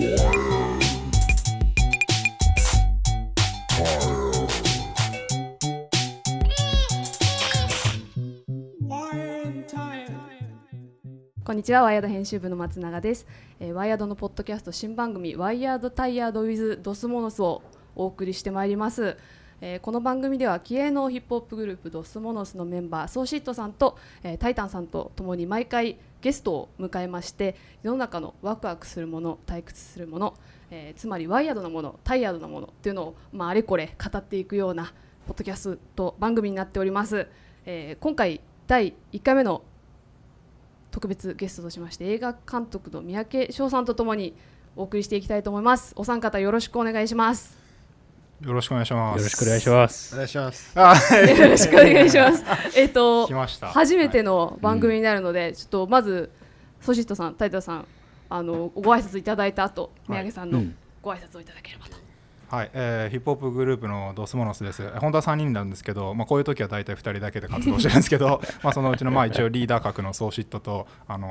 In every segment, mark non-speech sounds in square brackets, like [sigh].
こんにちはワイヤード編集部の松永です、えー、ワイヤードのポッドキャスト新番組ワイヤードタイヤードウィズドスモノスをお送りしてまいります、えーこの番組では気鋭のヒップホップグループドスモノスのメンバーソーシットさんと、えータイタンさんとともに毎回ゲストを迎えまして世の中のワクワクするもの退屈するもの、えーつまりワイヤードなものタイヤードなものっていうのを、まあ、あれこれ語っていくようなポッドキャスト番組になっております、えー今回第1回目の特別ゲストとしまして映画監督の三宅翔さんとともにお送りしていきたいと思います。お三方よろしくお願いします。よろしくお願いします。よろしくお願いします。お願いします。あ、よろしくお願いしますえっと来ました。初めての番組になるので、ちょっとまずソシットさんタイタさんあのご挨拶いただいた後三宅さんのうんご挨拶をいただければと、はい、えーヒップホップグループのドスモノスです。本当は3人なんですけど、まあこういう時は大体2人だけで活動してるんですけど、[laughs] まあそのうちのまあ一応リーダー格のソーシットとあの、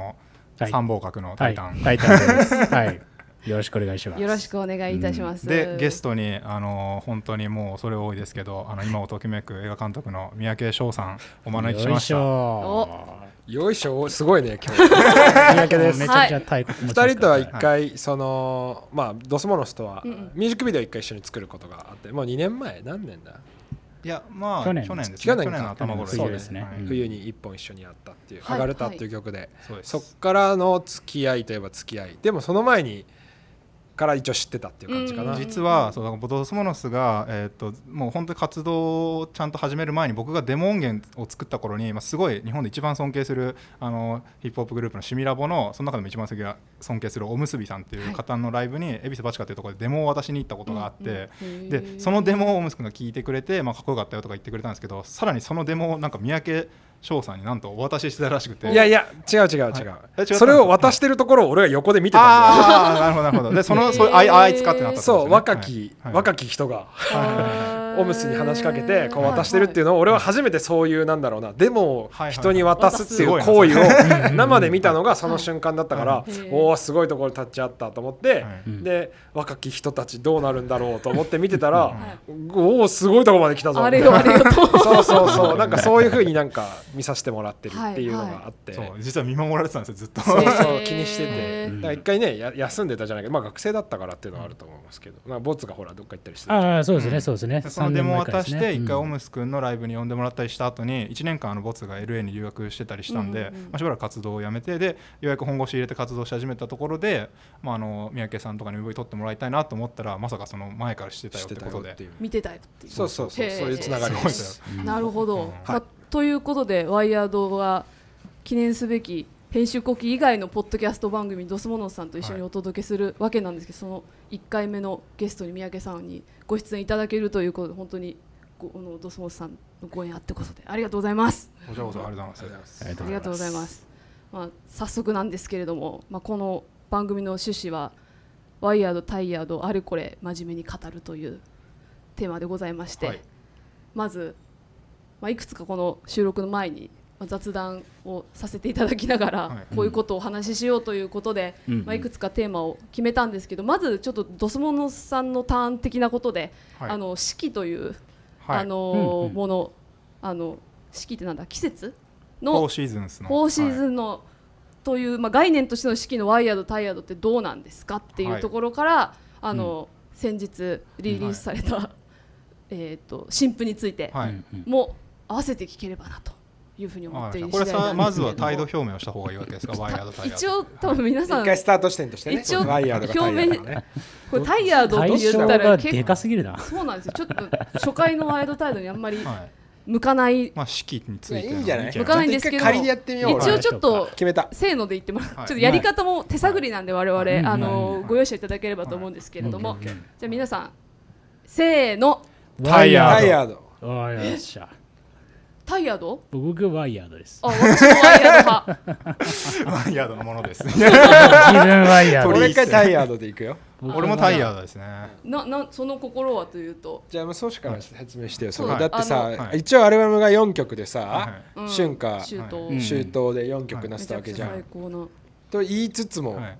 はい参謀格のタイタン。はい、タイタンです。はい。よろしくお願いします。よろしくお願いいたします、でゲストにあの本当にもうそれ多いですけどあの今をときめく映画監督の三宅翔さんお招きしました。よよいしょ、すごいね、今日。[laughs] 三宅です。めちゃくちゃ太鼓持ちました二人とは一回、その、まあ、ドスモノスとはうんうん、ミュージックビデオ一回一緒に作ることがあって、もう2年前、何年だ？いやまあ去年去年です去年か。ね去年の頭頃去年の冬ですね。はい。うん。冬に一本一緒にやったっていう、はい。剥がれたっていう曲で、そうです。そっからの付き合いといえば付き合い。でもその前に、から一応知ってたっていう感じかな。うん実はそうだからドスモノスが、えー、ともう本当に活動をちゃんと始める前に僕がデモ音源を作った頃に、まあ、すごい日本で一番尊敬するあのヒップホップグループのシミラボのその中でも一番尊敬するおむすびさんっていう方のライブに恵比寿バチカっていうところでデモを渡しに行ったことがあって、うんでそのデモをおむすくんが聞いてくれて、まあ、かっこよかったよとか言ってくれたんですけどさらにそのデモをなんか三宅翔さんになんとお渡ししてたらしくて。いやいや、違う違う違う。え違ったんですか？それを渡してるところを俺が横で見てたんだよ。ああなるほどなるほど。でそのそうあいあいつかってなったんですよそう、ね若き、はい。若き人が。あーオムスに話しかけてこう渡してるっていうのを俺は初めてそういうなんだろうな。デモを人に渡すっていうはい行為を生で見たのがその瞬間だったからはい。おおすごいところに立ち会ったと思ってで若き人たちどうなるんだろうと思って見てたらおおすごいところまで来たぞ。あれよありがと。う [laughs] そうそうそう。なんかそういうふうになんか見させてもらってるっていうのがあって。そう実は見守られてたんですよずっと。そうそう気にしてて。うんだから一回ねや休んでたじゃないけどまあ学生だったからっていうのはあると思いますけどまあボツがほらどっか行ったりしてたああ、そうですね、そうですね。でそのデモを渡して一回オム。ムス君のライブに呼んでもらったりした後に1年間あのボツが LA に留学してたりしたんで、まあ、しばらく活動をやめてでようやく本腰入れて活動し始めたところで、まあ、あの三宅さんとかに MV 撮ってもらいたいなと思ったらまさかその前からしてたよしっててことで。見てたよっていう。そうそうそう。そういうつながりでなるほど、うん。まあということでワイヤードは記念すべき編集後期以外のポッドキャスト番組ドスモノスさんと一緒にお届けするわけなんですけど、その1回目のゲストに三宅さんにご出演いただけるということで本当にこのドスモノスさんのご縁あってこそでありがとうございます。こちらこそありがとうございます。ありがとうございます。まあ、早速なんですけれども、まあ、この番組の趣旨はワイヤードタイヤードあれこれ真面目に語るというテーマでございまして、はい。まず、まあ、いくつかこの収録の前に、まあ、雑談をさせていただきながら、はい。こういうことをお話ししようということで、うん。まあ、いくつかテーマを決めたんですけどまずちょっとドスモノさんのターン的なことで、はい。あの四季という、はい。あのうんうん。ものあの四季ってなんだ？季節？フォのーシーズンスの。フォーシーはいズンの、という、まあ、概念としての四季のワイヤードタイヤードってどうなんですか？っていうはいところから、あの先日リリースされた、えー、と新譜についても合わせて聞ければなというふうに思っているこれ次第なさまずは態度表明をした方がいいわけですかワイヤードタイヤー一応多分皆さん一回スタート地点としてね。一応ワイヤードがタイヤードがねこれタイヤードって対言ったら結でか構すぎるな。そうなんですよ。ちょっと初回のワイドタイドにあんまりはい。向かない。まあ式についていやいいんじゃない？向かないんですけどちょっと一回仮にやってみよう。一応ちょっと決めた。せーので言ってもらう、はい。ちょっとやり方も手探りなんで我々、はいあうん。のご容赦いただければと思うんですけれども、じゃあ皆さんせーの。タイヤード。タイヤード。ああ、よっしゃ。タイヤード？僕がワイヤードです。あ私もワイヤード派。[laughs] ワイヤードのものです。自分ワイヤード。俺です。一回タイヤードでいくよ。俺もタイヤードですね。ななその心はというと？じゃあもうそうしから説明してよ。それだってあさはい。一応アルバムが4曲でさ春夏秋冬で4曲なめちゃくちゃすったわけじゃん。最高な。と言いつつもはい。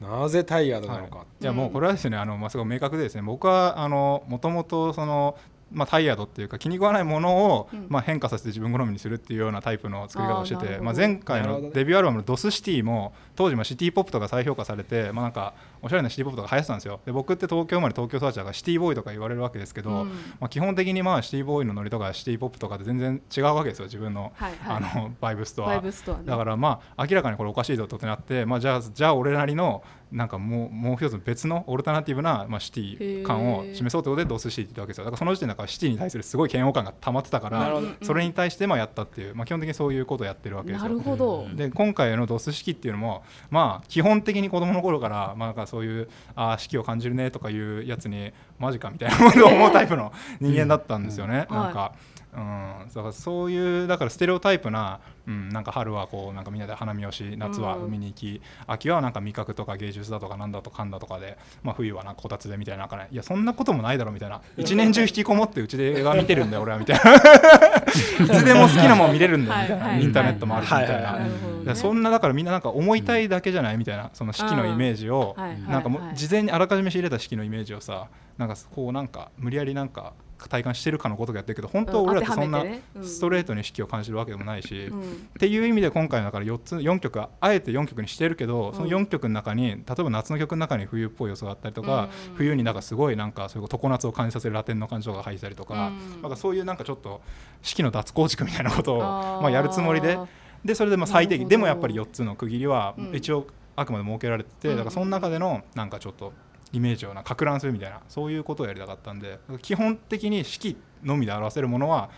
なぜタイヤードなのか、い。やもうこれはですねあの、まあ、すごい明確でですね。僕はあのもともとそのまあ、タイヤードっていうか気に食わないものを、うん。まあ、変化させて自分好みにするっていうようなタイプの作り方をしてて、まあ、前回のデビューアルバムの「ドスシティ」も当時まあシティ・ポップとか再評価されて、まあ、なんかおしゃれなシティ・ポップとか流行ってたんですよ。で僕って東京生まれ東京育ちだからシティボーイとか言われるわけですけど、うん。まあ、基本的にまあシティボーイのノリとかシティ・ポップとかって全然違うわけですよ。自分の,、はいはい。あのバイブスとは。バイブスとはね。だからまあ明らかにこれおかしいぞってなって、まあ、じゃあじゃあ俺なりのなんかもうもう一つ別のオルタナティブな、まあ、シティ感を示そうということでドスシティって言ったわけですよ。だからその時点でだからシティに対するすごい嫌悪感が溜まってたからそれに対してまあやったっていう、まあ、基本的にそういうことをやってるわけですなよるほど、で今回のドス式っていうのもまあ基本的に子供の頃からまあなんかそういうあー式を感じるねとかいうやつにマジかみたいなことを思うタイプの人間だったんですよね、うん。なんか、うん、だからそういうだからステレオタイプな、うん、なんか春はこうなんかみんなで花見をし夏は海に行き、秋はなんか味覚とか芸術だとかなんだとかんだとかで、まあ、冬はなんかこたつでみたいななんかねいやそんなこともないだろみたいな。一年中引きこもってうちで映画見てるんだよ俺はみたいな。[laughs] いつでも好きなもん見れるんだよみたいな、インターネットもあるしみたいな。はいはいそんなだからみんななんか思いたいだけじゃないみたいなその式のイメージをなんかも事前にあらかじめ仕入れた式のイメージをさなんかこうなんか無理やりなんか体感してるかのことがやってるけど本当は俺らってそんなストレートに式を感じるわけでもないし、うん。っていう意味で今回だから4つ4曲あえて4曲にしてるけどその4曲の中に例えば夏の曲の中に冬っぽい要素があったりとか、うん。冬になんかすごいなんかそういう常夏を感じさせるラテンの感情が入ったりとか,、うん。なんかそういうなんかちょっと式の脱構築みたいなことをまあやるつもりで。でそれでまあ最低でもやっぱり4つの区切りはうん。一応あくまで設けられてて、うん。だからその中でのなんかちょっとイメージをなか乱するみたいなそういうことをやりたかったんで基本的に式のみで表せるものは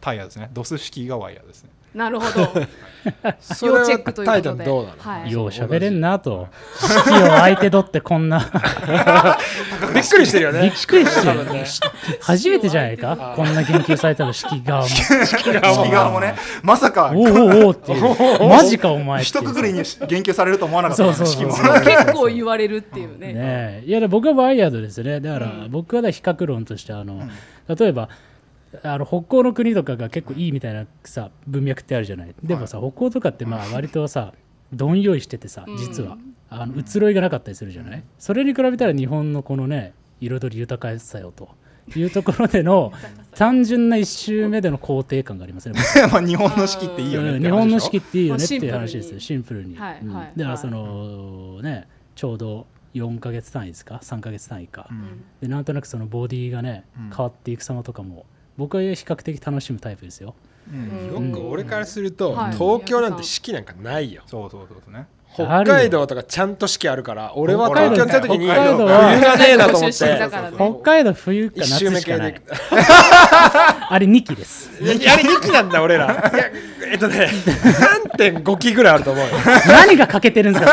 タイヤですね。ドス式がワイヤーですね。なるほど。[laughs] それは要チェックということで。タイタンどうなの、はい。よう喋れんなと。式を相手取ってこんな。[laughs] びっくりしてるよね。びっくりしてる。ね。初めてじゃないか？こんな言及されたの。[laughs] 式側も。式側もね。まさか。おうおうおうっていう。マジかお前。一括りに言及されると思わなかった。そうそうそう。式も結構言われるっていうね。ねえ。いやで僕はワイヤードですよね。だからうん。僕はね比較論としてあの、例えばあの北欧の国とかが結構いいみたいなさ文脈ってあるじゃない。でもさ、北欧とかってまあ割とさどんよりしててさうん。実は、あの移ろいがなかったりするじゃない？それに比べたら日本のこのね彩り豊かさよと。[laughs] いうところでの単純な一周目での肯定感がありますね [laughs] まあ日本の式っていいよね日本の式っていいよねっていうまあ話ですよ。シンプルに、だからそのねちょうど4ヶ月単位ですか？3ヶ月単位か、うん。でなんとなくそのボディがね、うん。変わっていく様とかも僕は比較的楽しむタイプですよ。うん。よく俺からすると、はい。東京なんて四季なんかないよ。そうそうそうですね。北海道。とかちゃんと四季あるから俺は北海道東京来た時に冬はがねえなと思って。北海道冬か夏しかない。で [laughs] あれ2期です。あれ2期なんだ俺ら。[laughs] えっとね3.5期ぐらいあると思うよ。何が欠けてるんです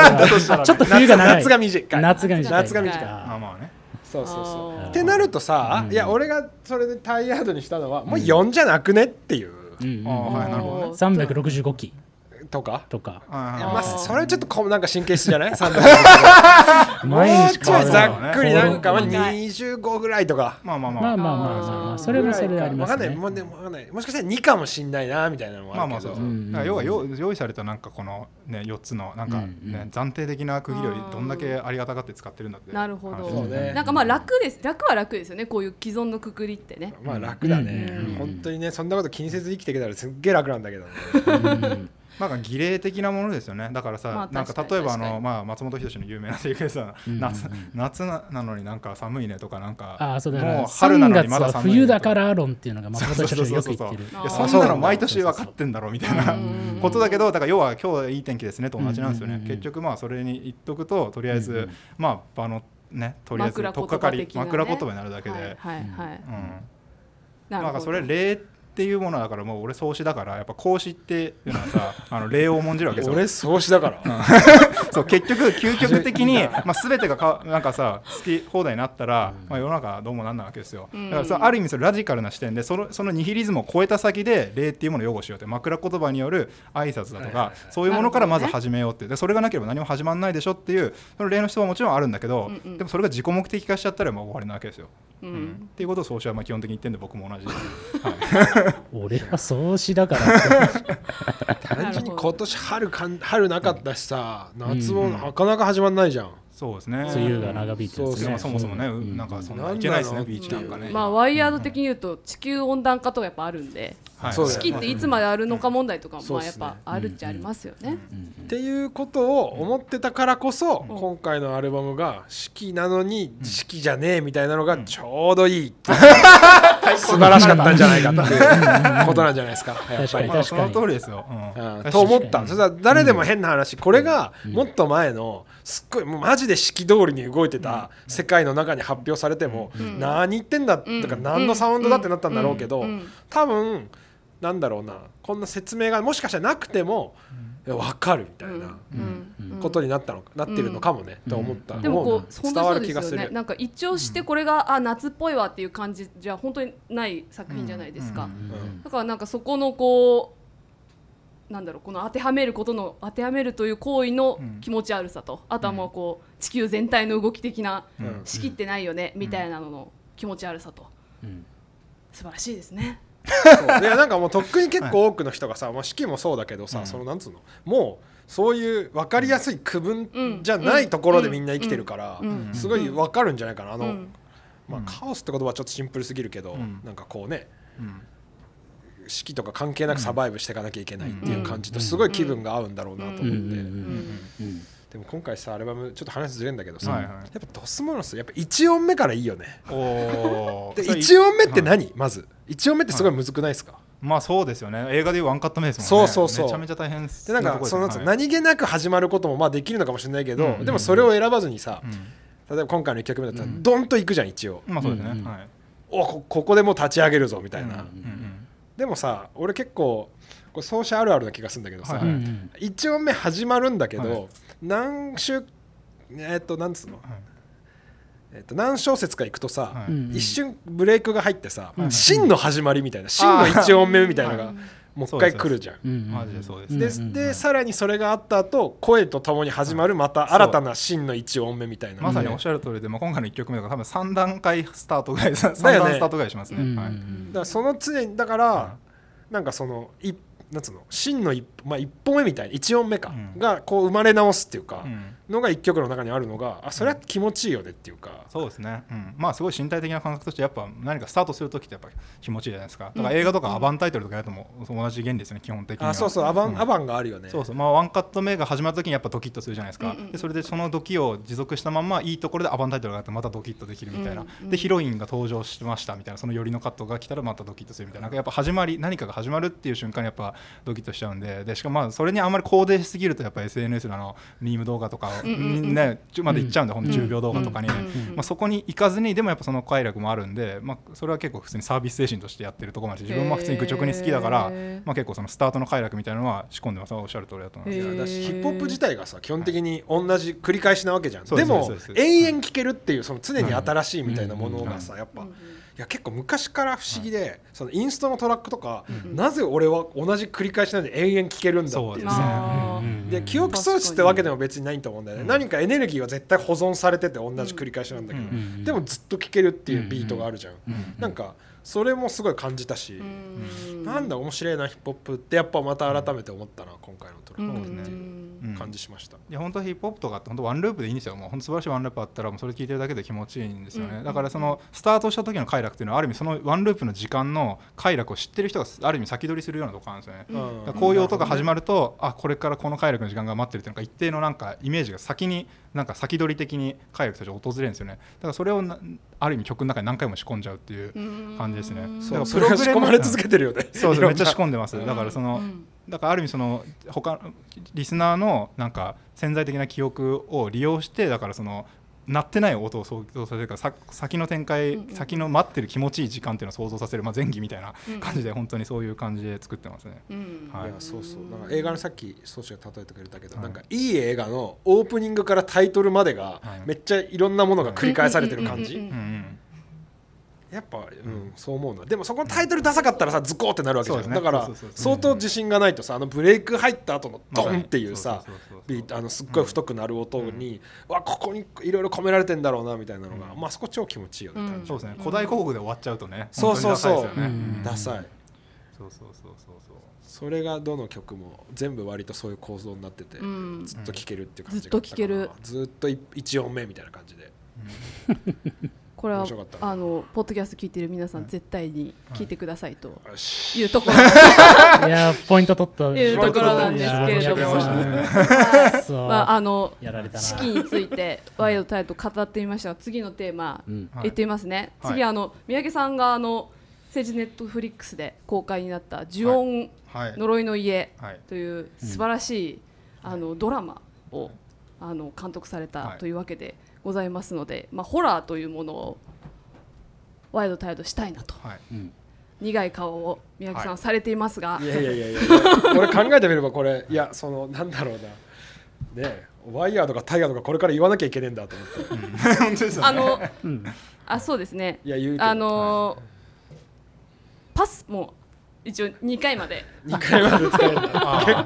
かちょっと冬が長い。夏が短い。夏が短い。夏が短い。まあまあねそうそうそう。ってなるとさ、うん。いや俺がそれでタイヤードにしたのはもう4じゃなくねっていう、うんうんああはいなるほどね。365期とか？とか。まあそれはちょっとこなんか神経質じゃない？[laughs] 毎日変わる。ざっくりなんか25ぐらいとか。まあまあまあ。まあまあまあそれもそれありますね。分かんない。もかんない。もしかしたら2かもしんないなみたいなのはまあまあそうそう、うんうん、要は用意されたなんかこのね4つのなんかね、うんうん、暫定的な区切りをどんだけありがたがって使ってるんだって。なるほど、ね、なんかまあ楽です。楽は楽ですよね。こういう既存のくくりってね。まあ楽だね、うん、本当にねそんなこと気にせず生きていけたらすっげえ楽なんだけど、ね、なんか儀礼的なものですよね。だからさ、まあなんか例えばあの、まあ、松本人志の有名なセリフでさ、うん夏夏ななのになんか寒いねとかなんかああそうだからもう春な3のに月はまだ寒いね冬だから論っていうのがまあそうそう私たちそうそうそうよく言ってるそんなの毎年分かってんだろみたいな。うん [laughs] ことだけどだから要は今日いい天気ですねと同じなんですよね、うんうんうん。結局まあそれに言っとくととりあえず、うんうんまあ場のねとりあえず枕取っかかりね。枕言葉になるだけで、はいはいはいうん。なんかそれ礼っていうものだからもう俺創始だからやっぱ孔子っていうのはさ [laughs] あの礼を重んじるわけですよ。俺創始だから、[laughs] そう結局究極的に、まあ、全てがかなんかさ好き放題になったら、まあ、世の中はどうもなんないわけですよ、うん。だからそのある意味それラジカルな視点でそのそのニヒリズムを超えた先で礼っていうものを擁護しようって枕言葉による挨拶だとか、はいはいはい。そういうものからまず始めようってでそれがなければ何も始まらないでしょっていうその礼の人はもちろんあるんだけど、うんうん。でもそれが自己目的化しちゃったらもう終わりなわけですよ、っていうことを創始はまあ基本的に言ってんで僕も同じ。[laughs] はい。俺は創始だから。[laughs] って単純に今年春かん春なかったしさ夏もうん。なかなか始まんないじゃん、そうですね。梅雨が長引いてるんですね。まあそもそもね、うん。なんかそんないけないですねビーチなんかね。まあワイヤード的に言うと地球温暖化とかやっぱあるんで四季っていつまであるのか問題とかもやっぱあるっちゃありますよね。っていうことを思ってたからこそ、うん今回のアルバムが四季なのに四季じゃねえみたいなのがちょうどいい、[laughs] 素晴らしかったんじゃないかっていうことなん。じゃないですかやっぱり。確かに。まあその通りですよ、と思った。それは誰でも変な話、これがもっと前のすっごいもうマジで四季通りに動いてた世界の中に発表されても、ん。何言ってんだとうん。か何のサウンドだってなったんだろうけど、多分なんだろうなこんな説明がもしかしたらなくても、分かるみたいな。ことになったのかなってるのかもね、と思った、でもこ思うなう本当にそうでするねなんか一応してこれが、あ夏っぽいわっていう感じじゃ本当にない作品じゃないですか、だからなんかそこのこうなんだろうこの当てはめることの当てはめるという行為のうん。気持ち悪さと、あとはもうこう地球全体の動き的なうん。仕切ってないよね、みたいなのの気持ち悪さと。うん。素晴らしいですね。いやなんかもうとっくに結構多くの人がさ、まあ、式もそうだけどさ、うん。そのなんつうのもうそういう分かりやすい区分じゃないところでみんな生きてるから、うん。すごい分かるんじゃないかな。あの、うん。まあ、カオスって言葉はちょっとシンプルすぎるけど、うん。なんかこうねうん式とか関係なくサバイブしていかなきゃいけないっていう感じとすごい気分が合うんだろうなと思って、うん。うん。うん。うん。でも今回さアルバムちょっと話ずれるん。だけどさ、はいはいやっぱドスモノスやっぱ1音目からいいよねでおーそれ1音目って何、まず1音目ってすごいむずくないですか、まあそうですよね映画でいうワンカット目ですもん。ねそうそうそうめちゃめちゃ大変でなん。かその何気なく始まることもまあできるのかもしれないけど、うん。でもそれを選ばずにさ、うん。例えば今回の1曲目だったらうん。ドンといくじゃん。一応、まあそうですね、うん。うん。はいおこここでもう立ち上げるぞみたいな、うん。うんでもさ俺結構これ奏者あるあるな気がするんだけどさ、はいうんうん。1音目始まるんだけど、はい。何週えっとなんつうの、はい。えっと何小節かいくとさ、一瞬ブレイクが入ってさ、うん真の始まりみたいな真の1音目みたいなのがうんもう一回来るじゃん。うんうんマジでそうです。うんでうん。でさらにそれがあった後声とともに始まるまた新たな真の1音目みたいな。まさにおっしゃる通りで、まあ、今回の1曲目とか多分3段階スタートぐらい3だよね段スタートぐらいしますね、うんはい。だからその常にだから、なんかそのいなんつうの真の一,、まあ、一歩目みたいな1音目か、うん。がこう生まれ直すっていうか、うんのが1曲の中にあるのがあそれは気持ちいいよねっていうか、そうですね、うん、まあすごい身体的な感覚としてやっぱ何かスタートするときってやっぱ気持ちいいじゃないですか。だから映画とかアバンタイトルとかやるとも同じ原理ですね基本的には。あそうそうアバン、うんアバンがあるよね。そうそうまあワンカット目が始まるときにやっぱドキッとするじゃないですか、うん。うんでそれでそのドキを持続したままいいところでアバンタイトルがあってまたドキッとできるみたいな、うん。うん。でヒロインが登場しましたみたいな。その寄りのカットが来たらまたドキッとするみたいな。なんかやっぱ始まり何かが始まるっていう瞬間にやっぱドキッとしちゃうんで。でしかもまあそれにあんまり肯定しすぎるとやっぱ SNS のあのミーム動画とかねちょまで行っちゃうんで、ほんと10秒動画とかに、うんまあ、そこに行かずにでもやっぱその快楽もあるんで、まあ、それは結構普通にサービス精神としてやってるところもあるし自分も普通に愚直に好きだから、まあ、結構そのスタートの快楽みたいなのは仕込んでます。おっしゃる通りだと思います。ヒップホップ自体がさ基本的に同じ繰り返しなわけじゃん。そうでも永遠聴けるっていうその常に新しいみたいなものがさやっぱうんいや結構昔から不思議でそのインストのトラックとかうん。なぜ俺は同じ繰り返しなんで永遠聴けるんだっていう。ね。で記憶装置ってわけでも別にないと思うんだよね、うん。何かエネルギーは絶対保存されてて同じ繰り返しなんだけど、でもずっと聴けるっていうビートがあるじゃん、うん。なんかそれもすごい感じたし、うん。なんだ面白いなヒップホップってやっぱまた改めて思ったな今回のトラックそうですね。う感じしました、いや本当ヒップホップとかって本当ワンループでいいんですよ。もう本当素晴らしいワンループあったらもうそれ聞いてるだけで気持ちいいんですよね、うん。だからそのスタートした時の快楽っていうのはある意味そのワンループの時間の快楽を知ってる人がある意味先取りするようなところなんですよね、うん。だからこういう音が始まると、あこれからこの快楽の時間が待ってるっていうのが一定のなんかイメージが先になんか先取り的に快楽として訪れるんですよね。だからそれをなある意味曲の中に何回も仕込んじゃうっていう感じですね。だからそれが仕込まれ続けてるよね。[laughs] そうそうめっちゃ仕込込んでます。だからその、うん。だからある意味その他リスナーのなんか潜在的な記憶を利用してだからその鳴ってない音を想像させるからさ先の展開、うんうん。先の待ってる気持ちいい時間っていうのを想像させる、まあ、前儀みたいなうん。感じで本当にそういう感じで作ってますね。うん。はい。いやそうそう。なんか映画のさっきソシが例えてくれたけど、はい。なんかいい映画のオープニングからタイトルまでがはい。めっちゃいろんなものが繰り返されてる感じ。うんうん。うんうんうんやっぱ、うん、そう思うな。でもそこのタイトルダサかったらさズコーってなるわけじゃん、ね。だから相当自信がないとさあのブレイク入った後のドンっていうさビートあのすっごい太くなる音に、わここにいろいろ込められてんだろうなみたいなのが、うん。まあそこ超気持ちいいよね、うん。そうですね。古代広告で終わっちゃうとねそうそうそう。ダサいそうそうそうそうそうそれがどの曲も全部割とそういう構造になってて、うん。ずっと聴けるっていう感じずっと聴ける。ずっと1音目みたいな感じでこれはあのポッドキャスト聞いてる皆さん絶対に聞いてくださいと。いうところ。いやーポイント取った。[laughs] いうところなんですけれども、まああのやられたな。式についてワイドタイト語ってみましたが次のテーマうん。はい。言ってみますね、はい。次あの三宅さんがあの政治ネットフリックスで公開になった「呪音はい。呪いの家はい」という素晴らしい、あのドラマをあの監督されたはい。というわけでございますので、まあ、ホラーというものをワイドタイトしたいなと。はい。うん苦い顔を三宅さんははされていますが、いやいやいやいや。俺考えてみればこれいやそのなんだろうな。ねえワイヤーとかタイヤとかこれから言わなきゃいけねえんだと思って。[laughs] 本当ですよね。あのうん。あそうですね。いや言うあのーパスも一応2回まで。2回まで使える。結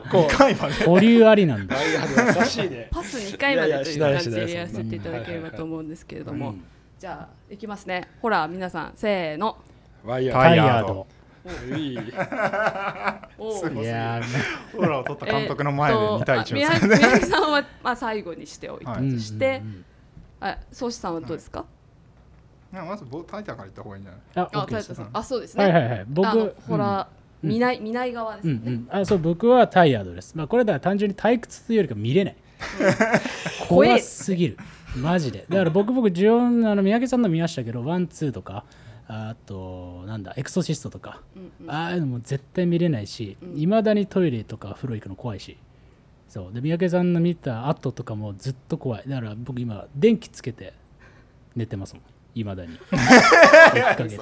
構2回まで。保留ありなんだ優しいねパス2回までという感じでやらせていただければと思うんですけれども。うんじゃあいきますね。ほら皆さんせーの。ワイヤー。タイタイヤード。ヤー。ドうい。やー。ホラーを撮った監督の前で2対1をえーっとあ宮さんは、まあ、最後にしておいたはとうんして、うんうん。あ宗師さんはどうですか、いやまずボタイターから言った方がいいんじゃない？ああ OK ですタイトさん。あそうですね、はいはいはい。僕あのホラー、うん。見ない見ない側ですうね、んうん。あそう僕はタイヤードです。まあこれだから単純に退屈というよりか見れない。[laughs] 怖すぎる。マジで。だから僕僕ジオンあの三宅さんの見ましたけどワンツーとかあとなんだエクソシストとか、うんうん。ああいうのも絶対見れないしうん。いま、未だにトイレとか風呂行くの怖いし。そう。で三宅さんの見た後とかもずっと怖い。だから僕今電気つけて寝てますもんいまだに。[laughs] 1ヶ月。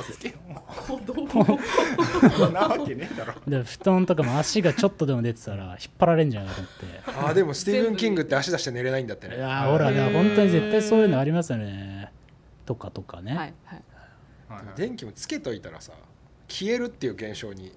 なわけねえだろ。で布団とかも足がちょっとでも出てたら引っ張られんじゃないかと思って。あでもスティーブン・キングって足出して寝れないんだっていねやーほらね本当に絶対そういうのありますよね。とかとかね、はい。はい。電気もつけといたらさ消えるっていう現象に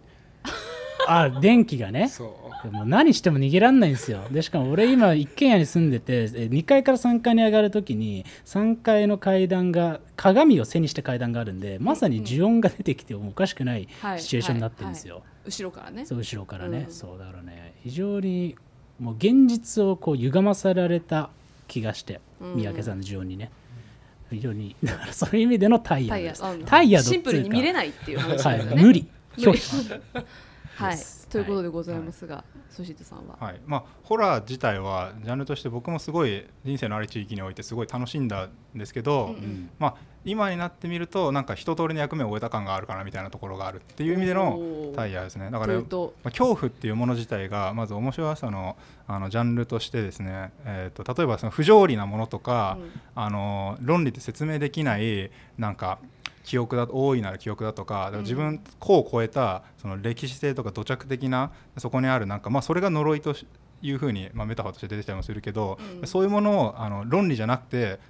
あ電気がね。そう。でも何しても逃げらんないんですよ。でしかも俺今一軒家に住んでて2階から3階に上がるときに3階の階段が鏡を背にして階段があるんでまさに呪音が出てきてもおかしくないはいシチュエーションになってるんですよ、後ろからね。そう後ろからね、うんそうだからね非常にもう現実をこう歪まされた気がしてうん三宅さんの呪音にね。非常にだからそういう意味でのタイヤです。タイヤシンプルに見れないっていう話ですはい無理。無理。拒否はい。ということでございますが、ソシートさんは、はい。まあ、ホラー自体はジャンルとして僕もすごい人生のある地域においてすごい楽しんだんですけど、うんうん。まあ、今になってみるとなんか一通りの役目を終えた感があるかなみたいなところがあるっていう意味でのタイヤですね。だから、まあ、恐怖っていうもの自体がまず面白さのあのジャンルとしてですね、えー、と例えばその不条理なものとか、うん。あの論理で説明できないなんか記憶だ大いなる記憶だとか自分個を超えたその歴史性とか土着的なそこにあるなんか、まあ、それが呪いというふうに、まあ、メタファーとして出てきたりもするけど、うん。そういうものをあの論理じゃなくてか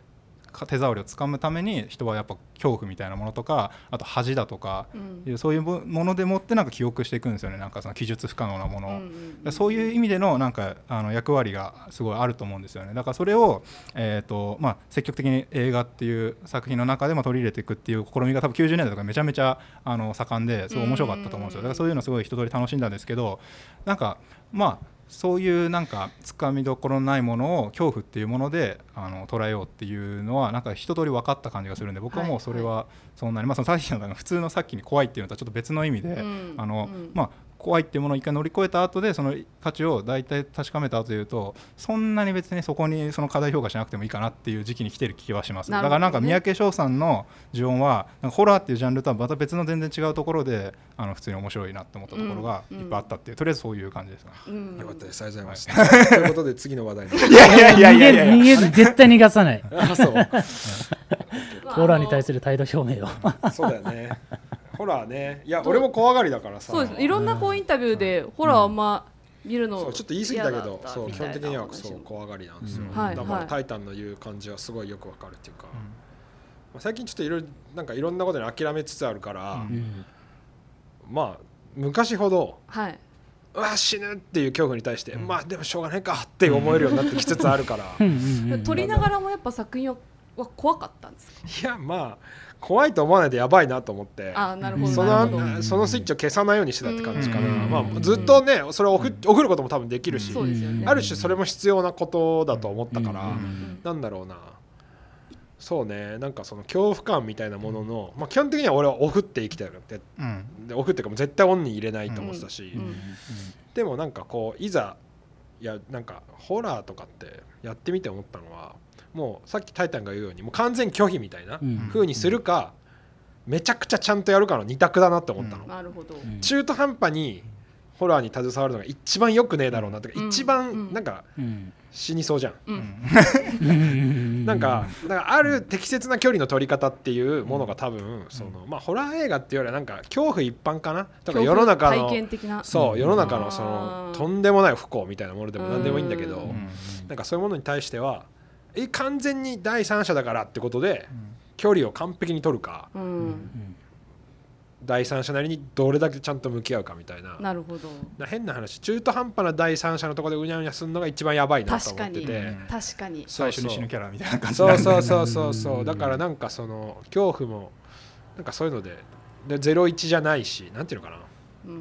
手触りをつかむために人はやっぱ恐怖みたいなものとかあと恥だとか、うん。そういうもものでもってなんか記憶していくんですよね。なんかその記述不可能なものを。うんうんでそういう意味でのなんかあの役割がすごいあると思うんですよね。だからそれを、えーとまあ、積極的に映画っていう作品の中でも取り入れていくっていう試みが多分90年代とかめちゃめちゃあの盛んですごい面白かったと思うんですよ。だからそういうのすごい一通り楽しんだんですけどなんかまあそういうなんかつかみどころのないものを恐怖っていうものであの捉えようっていうのはなんか一通り分かった感じがするんで僕はもうそれはそんなに、まあそのさっきの普通のさっきに怖いっていうのとはちょっと別の意味で、うんあのうん。まあ怖いっていうものを一回乗り越えた後でその価値を大体確かめた後でいうとそんなに別にそこにその課題評価しなくてもいいかなっていう時期に来てる気はします、ね。だからなんか三宅翔さんの呪音はなんかホラーっていうジャンルとはまた別の全然違うところであの普通に面白いなって思ったところがいっぱいあったっていう、とりあえずそういう感じですね。うん。よかったです。ありがとうございます。ということで次の話題にいやいやいやいやいや。逃げ逃げず絶対逃がさない。[laughs] あそう。[laughs] ま [laughs] あホラーに対あする態度表明を。そうだよねホラーね。いや俺も怖がりだからさ。のそうです。いろんなこうインタビューで、ホラーあんま見るのそうちょっと言い過ぎたけどそう基本的にはそう怖がりなんですよ、うん。はいだから「はい。タイタン」の言う感じはすごいよくわかるっていうか、まあ、最近ちょっといろいろなんかいろんなことに諦めつつあるから、うん。うんまあ昔ほどはい、うわ死ぬっていう恐怖に対して、まあでもしょうがないかって思えるようになってきつつあるから、うん。うん。うん。撮りながらもやっぱ作品をは怖かったんですか？いやまあ怖いと思わないでやばいなと思って。あーなるほどそのそのスイッチを消さないようにしてたって感じかな、うん。まあ、ずっとねそれを送っ送ることも多分できるし、ね。ある種それも必要なことだと思ったから、うん。なんだろうな。そうねなんかその恐怖感みたいなものの、まあ、基本的には俺はオフって生きてるって。うん。でオフっていうかもう絶対オンに入れないと思ってたし、うん。でもなんかこういざいやなんかホラーとかってやってみて思ったのはもうさっきタイタンが言うようにもう完全拒否みたいなうん。風にするか、めちゃくちゃちゃんとやるかの二択だなって思ったの、なるほど、うん。中途半端にホラーに携わるのが一番良くねえだろうなとか、うん。一うん。番なんかうん。死にそうじゃん、うん。[laughs] なんかだからある適切な距離の取り方っていうものが多分そのまあホラー映画っていうよりはなんか恐怖一般かな。とか世の中体の験的な。そう世の中のそのとんでもない不幸みたいなものでも何でもいいんだけどうん。なんかそういうものに対してはえ完全に第三者だからってことで距離を完璧に取るかうん。第三者なりにどれだけちゃんと向き合うかみたいな。なるほど。な変な話中途半端な第三者のところでうにゃうにゃするのが一番やばいなと確かに思ってて。うん確かに。最初に死ぬキャラみたいな感じそううそうそうそう。そうだからなんかその恐怖もなんかそういうのでで01じゃないしなんていうのかな。うんうん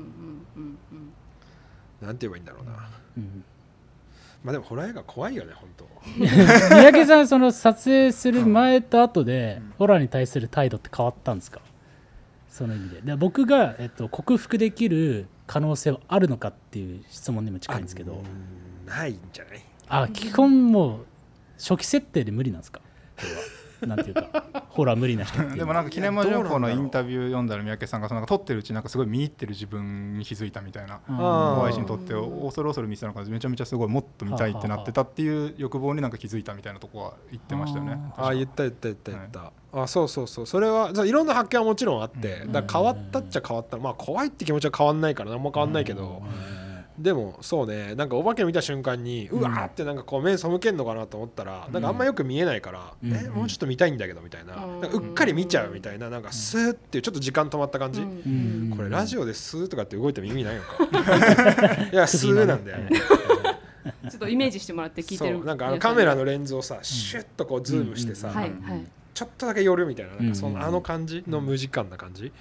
うんうん。なんて言えばいいんだろうな。うんまあでもホラー映画怖いよね本当。[laughs] 三宅さんその撮影する前と後でホラーに対する態度って変わったんですか？その意味で。で僕が、えっと、克服できる可能性はあるのかっていう質問にも近いんですけど。うんないんじゃない？あ基本もう初期設定で無理なんですか？なんていうかホラー無理な人でもなんかキネマ旬報のインタビュー読んだら三宅さんがそのなんか撮ってるうちなんかすごい見入ってる自分に気づいたみたいなうん。あー怖いシーン撮って恐る恐る見てたのがめちゃめちゃすごいもっと見たいってなってたっていう欲望になんか気づいたみたいなとこは言ってましたよね。あ言った言った言った言った、あそうそうそうそれはいろんな発見はもちろんあって、だから変わったっちゃ変わった。まあ怖いって気持ちは変わんない。から何も変わんないけど、でもそうねなんかお化け見た瞬間にうわーってなんかこう目背けんのかなと思ったら、なんかあんまよく見えないから、うん。えもうちょっと見たいんだけどみたいな,、うん。なんかうっかり見ちゃうみたいななんかスーっていうちょっと時間止まった感じ、うん。これラジオでスーとかって動いても意味ないのか。[laughs] いやスーなんだよね、ちょっとイメージしてもらって聞いてる。そうなんかあのカメラのレンズをさシュッとこうズームしてさ、はいはいちょっとだけ寄るみたいななんかそうんのあの感じの無時間な感じ、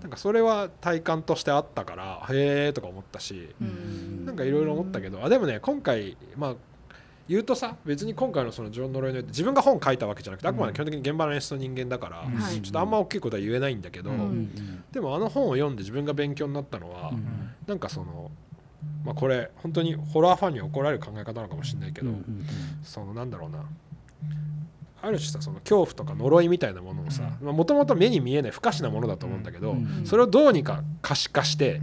なんかそれは体感としてあったからへえとか思ったし、うんなんかいろいろ思ったけどあでもね今回まあ言うとさ別に今回のそのジョン・ノロイの自分が本書いたわけじゃなくてあくまで基本的に現場の演出の人間だから、ちょっとあんま大きいことは言えないんだけど、でもあの本を読んで自分が勉強になったのは、うんなんかその、まあ、これ本当にホラーファンに怒られる考え方なのかもしれないけど、そのなんだろうなある種さその恐怖とか呪いみたいなものをさもともと目に見えない不可視なものだと思うんだけど、うん。それをどうにか可視化して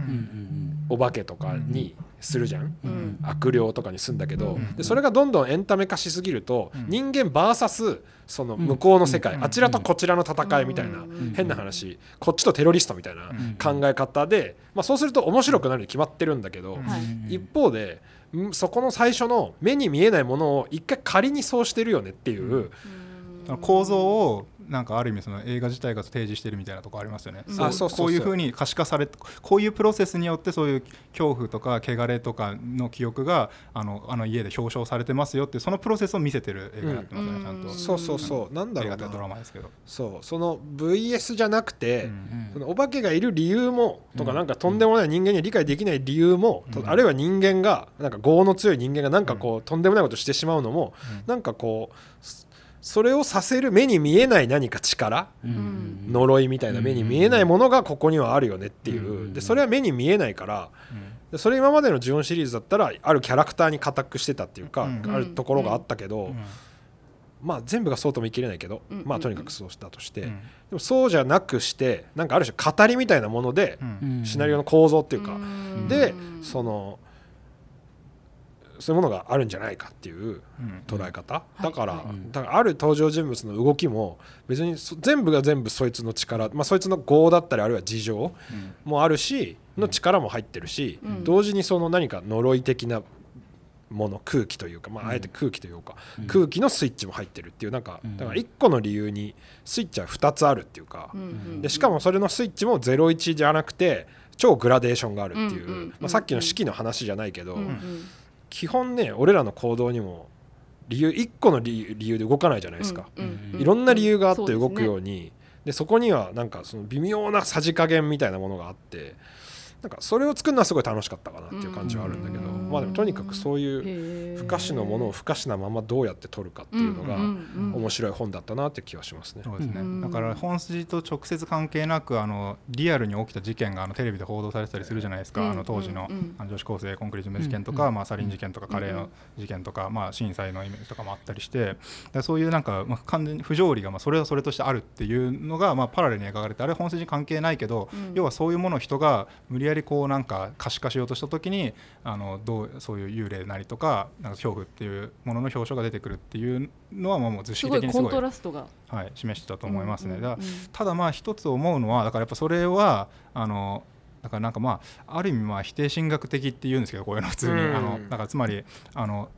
お化けとかにするじゃん、うん。悪霊とかにするんだけど、うん。でそれがどんどんエンタメ化しすぎると、うん。人間 VS その向こうの世界、うん。あちらとこちらの戦いみたいな、うん。変な話。こっちとテロリストみたいなうん。考え方で、まあ、そうすると面白くなるに決まってるんだけど、はい。一方でんそこの最初の目に見えないものを一回仮にそうしてるよねっていう、構造をなんかある意味その映画自体が提示してるみたいなところありますよね。うん。そうあそうそうそう。こういうふうに可視化されこういうプロセスによってそういう恐怖とか汚れとかの記憶があのあの家で表彰されてますよってそのプロセスを見せてる映画になってますよね、うん。ちゃんと。そうそうそう。なんだろう映画とかドラなマですけど。そう。その VS じゃなくて、うんそのお化けがいる理由もとかうんなんかとんでもない人間には理解できない理由も、あるいは人間がなんか業の強い人間がなんかこう、とんでもないことしてしまうのも、うん。なんかこうそそれをさせる目に見えない何か力うん。呪いみたいな目に見えないものがここにはあるよねっていう、うん。でそれは目に見えないからうん。でそれ今までのジオンシリーズだったらあるキャラクターに固くしてたっていうか、うん。あるところがあったけど、うん。まあ全部がそうとも言い切れないけど、うんまあとにかくそうしたとして、でうん。もそうじゃなくしてなんかある種語りみたいなもので、うん。シナリオの構造っていうか、うん。でうん。そのそういうものがあるんじゃないかっていううん。捉え方、いだから、はい。だからある登場人物の動きも別にそ全部が全部そいつの力、まあ、そいつの業だったりあるいは事情うん。もあるしの力も入ってるし、うん。同時にその何か呪い的なもの空気というか、まあ、うん。あえて空気というか、うん。空気のスイッチも入ってるっていうなんかうん。だから1個の理由にスイッチは2つあるっていうか、でしかもそれのスイッチも01じゃなくて超グラデーションがあるっていう、まあ、さっきの式の話じゃないけど、うんうん基本ね俺らの行動にも理由1個の理由理由で動かないじゃないですか、いろんな理由があって動くように。でそこにはなんかその微妙なさじ加減みたいなものがあってなんかそれを作るのはすごい楽しかったかなっていう感じはあるんだけどうんまあでもとにかくそういう不可視のものを不可視なままどうやって取るかっていうのが面白い本だったなって気はしますね。そうですね、うん。だから本筋と直接関係なくあのリアルに起きた事件があのテレビで報道されてたりするじゃないですか、うん。あの当時の,、あの女子高生コンクリート事件とか、うん。まあ、サリン事件とかカレーうん。の事件とか、まあ、震災のイメージとかもあったりしてだからそういうなんか、まあ、完全に不条理がまあそれはそれとしてあるっていうのが、まあ、パラレルに描かれてあれ本筋に関係ないけど、うん。要はそういうものを人が無理やりこうなんか可視化しようとした時にあのどうそういう幽霊なりとかなんか恐怖っていうものの表彰が出てくるっていうのはまあもう図式的にすごいトラストがはい、示してたと思いますね。だただまあ一つ思うのはだからやっぱそれはあのだからなんかまあある意味まあ否定神学的って言うんですけどこういうの普通に、うん。あのだからつまりあの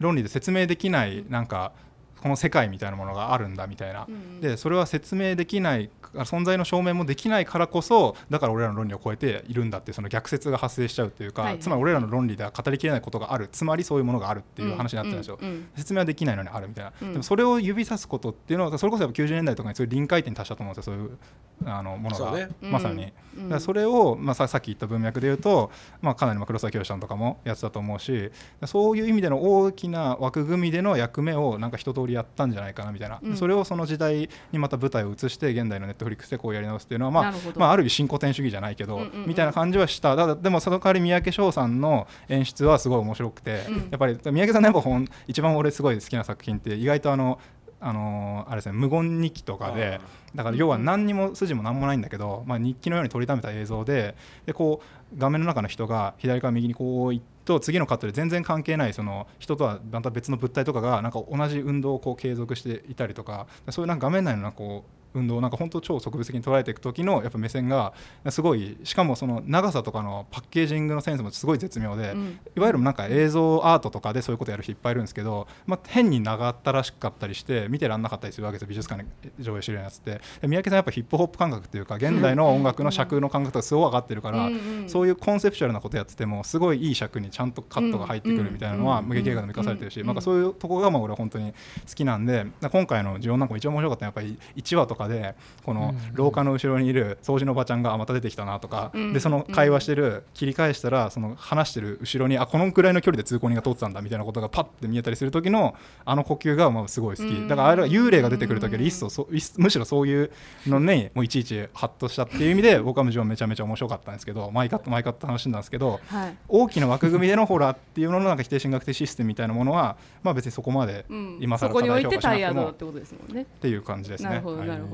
論理で説明できないなんかこの世界みたいなものがあるんだみたいな、うん。でそれは説明できない存在の証明もできないからこそだから俺らの論理を超えているんだってその逆説が発生しちゃうっていうか、はいはい。つまり俺らの論理では語りきれないことがある。つまりそういうものがあるっていう話になってるんですよ。う。んうん。説明はできないのにあるみたいな、うん。でもそれを指さすことっていうのはそれこそやっぱ90年代とかにそういう臨界点に達したと思うんですよそういうあのものが、ね。まさに、うん。それを、まあ、ささっき言った文脈で言うと、まあ、かなりまあ黒沢清さんとかもやってたと思うしそういう意味での大きな枠組みでの役目をなんか一通りやったんじゃないかなみたいな、うん。それをその時代にまた舞台を移して現代のネットフリックスでこうやり直すっていうのは、まあまあ、ある意味新古典主義じゃないけど、うんうんうん。みたいな感じはした。だでもその代わり三宅翔さんの演出はすごい面白くて、うん。やっぱり三宅さんのやっぱ本一番俺すごい好きな作品って意外とあのあのーあれですね無言日記とかでだから要は何にも筋も何もないんだけど、まあ、日記のように撮りためた映像ででこう画面の中の人が左から右にこう行っと次のカットで全然関係ないその人とはまた別の物体とかがなんか同じ運動をこう継続していたりとかそういうなんか画面内のこう運動をなんか本当超植物的に捉えていく時のやっぱ目線がすごいしかもその長さとかのパッケージングのセンスもすごい絶妙で、うん。いわゆるなんか映像アートとかでそういうことやる人いっぱいいるんですけど、まあ、変に長ったらしかったりして見てらんなかったりするわけですよ美術館で上映してるやつって。で三宅さんやっぱヒップホップ感覚っていうか現代の音楽の尺の感覚がすごい上がってるから、うんうんそういうコンセプチュアルなことやっててもすごいいい尺にちゃんとカットが入ってくるみたいなのはうん無劇映画でも生かされてるし、うんなんかそういうところがまあ俺は本当に好きなんで今回の「ジオン」なんかも一番面白かったのはやっぱり1話とかでこの廊下の後ろにいる掃除のおばちゃんがあまた出てきたなとか、うんでその会話してる切り返したらその話してる後ろにあこのくらいの距離で通行人が通ってたんだみたいなことがパッて見えたりする時のあの呼吸がまあすごい好き、うん。だからあれは幽霊が出てくる時より一層そいっむしろそういうのにもういちいちハッとしたっていう意味で僕はジオンめちゃめちゃ面白かったんですけど毎カット毎カット楽しんですけどはい。大きな枠組みでのホラーっていうののなんか否定神学的システムみたいなものはまあ別にそこまでうん。今更そこに置いて過大評価しなくてもタイヤードってことですもんね。っていう感じですね。なるほどはいなるほど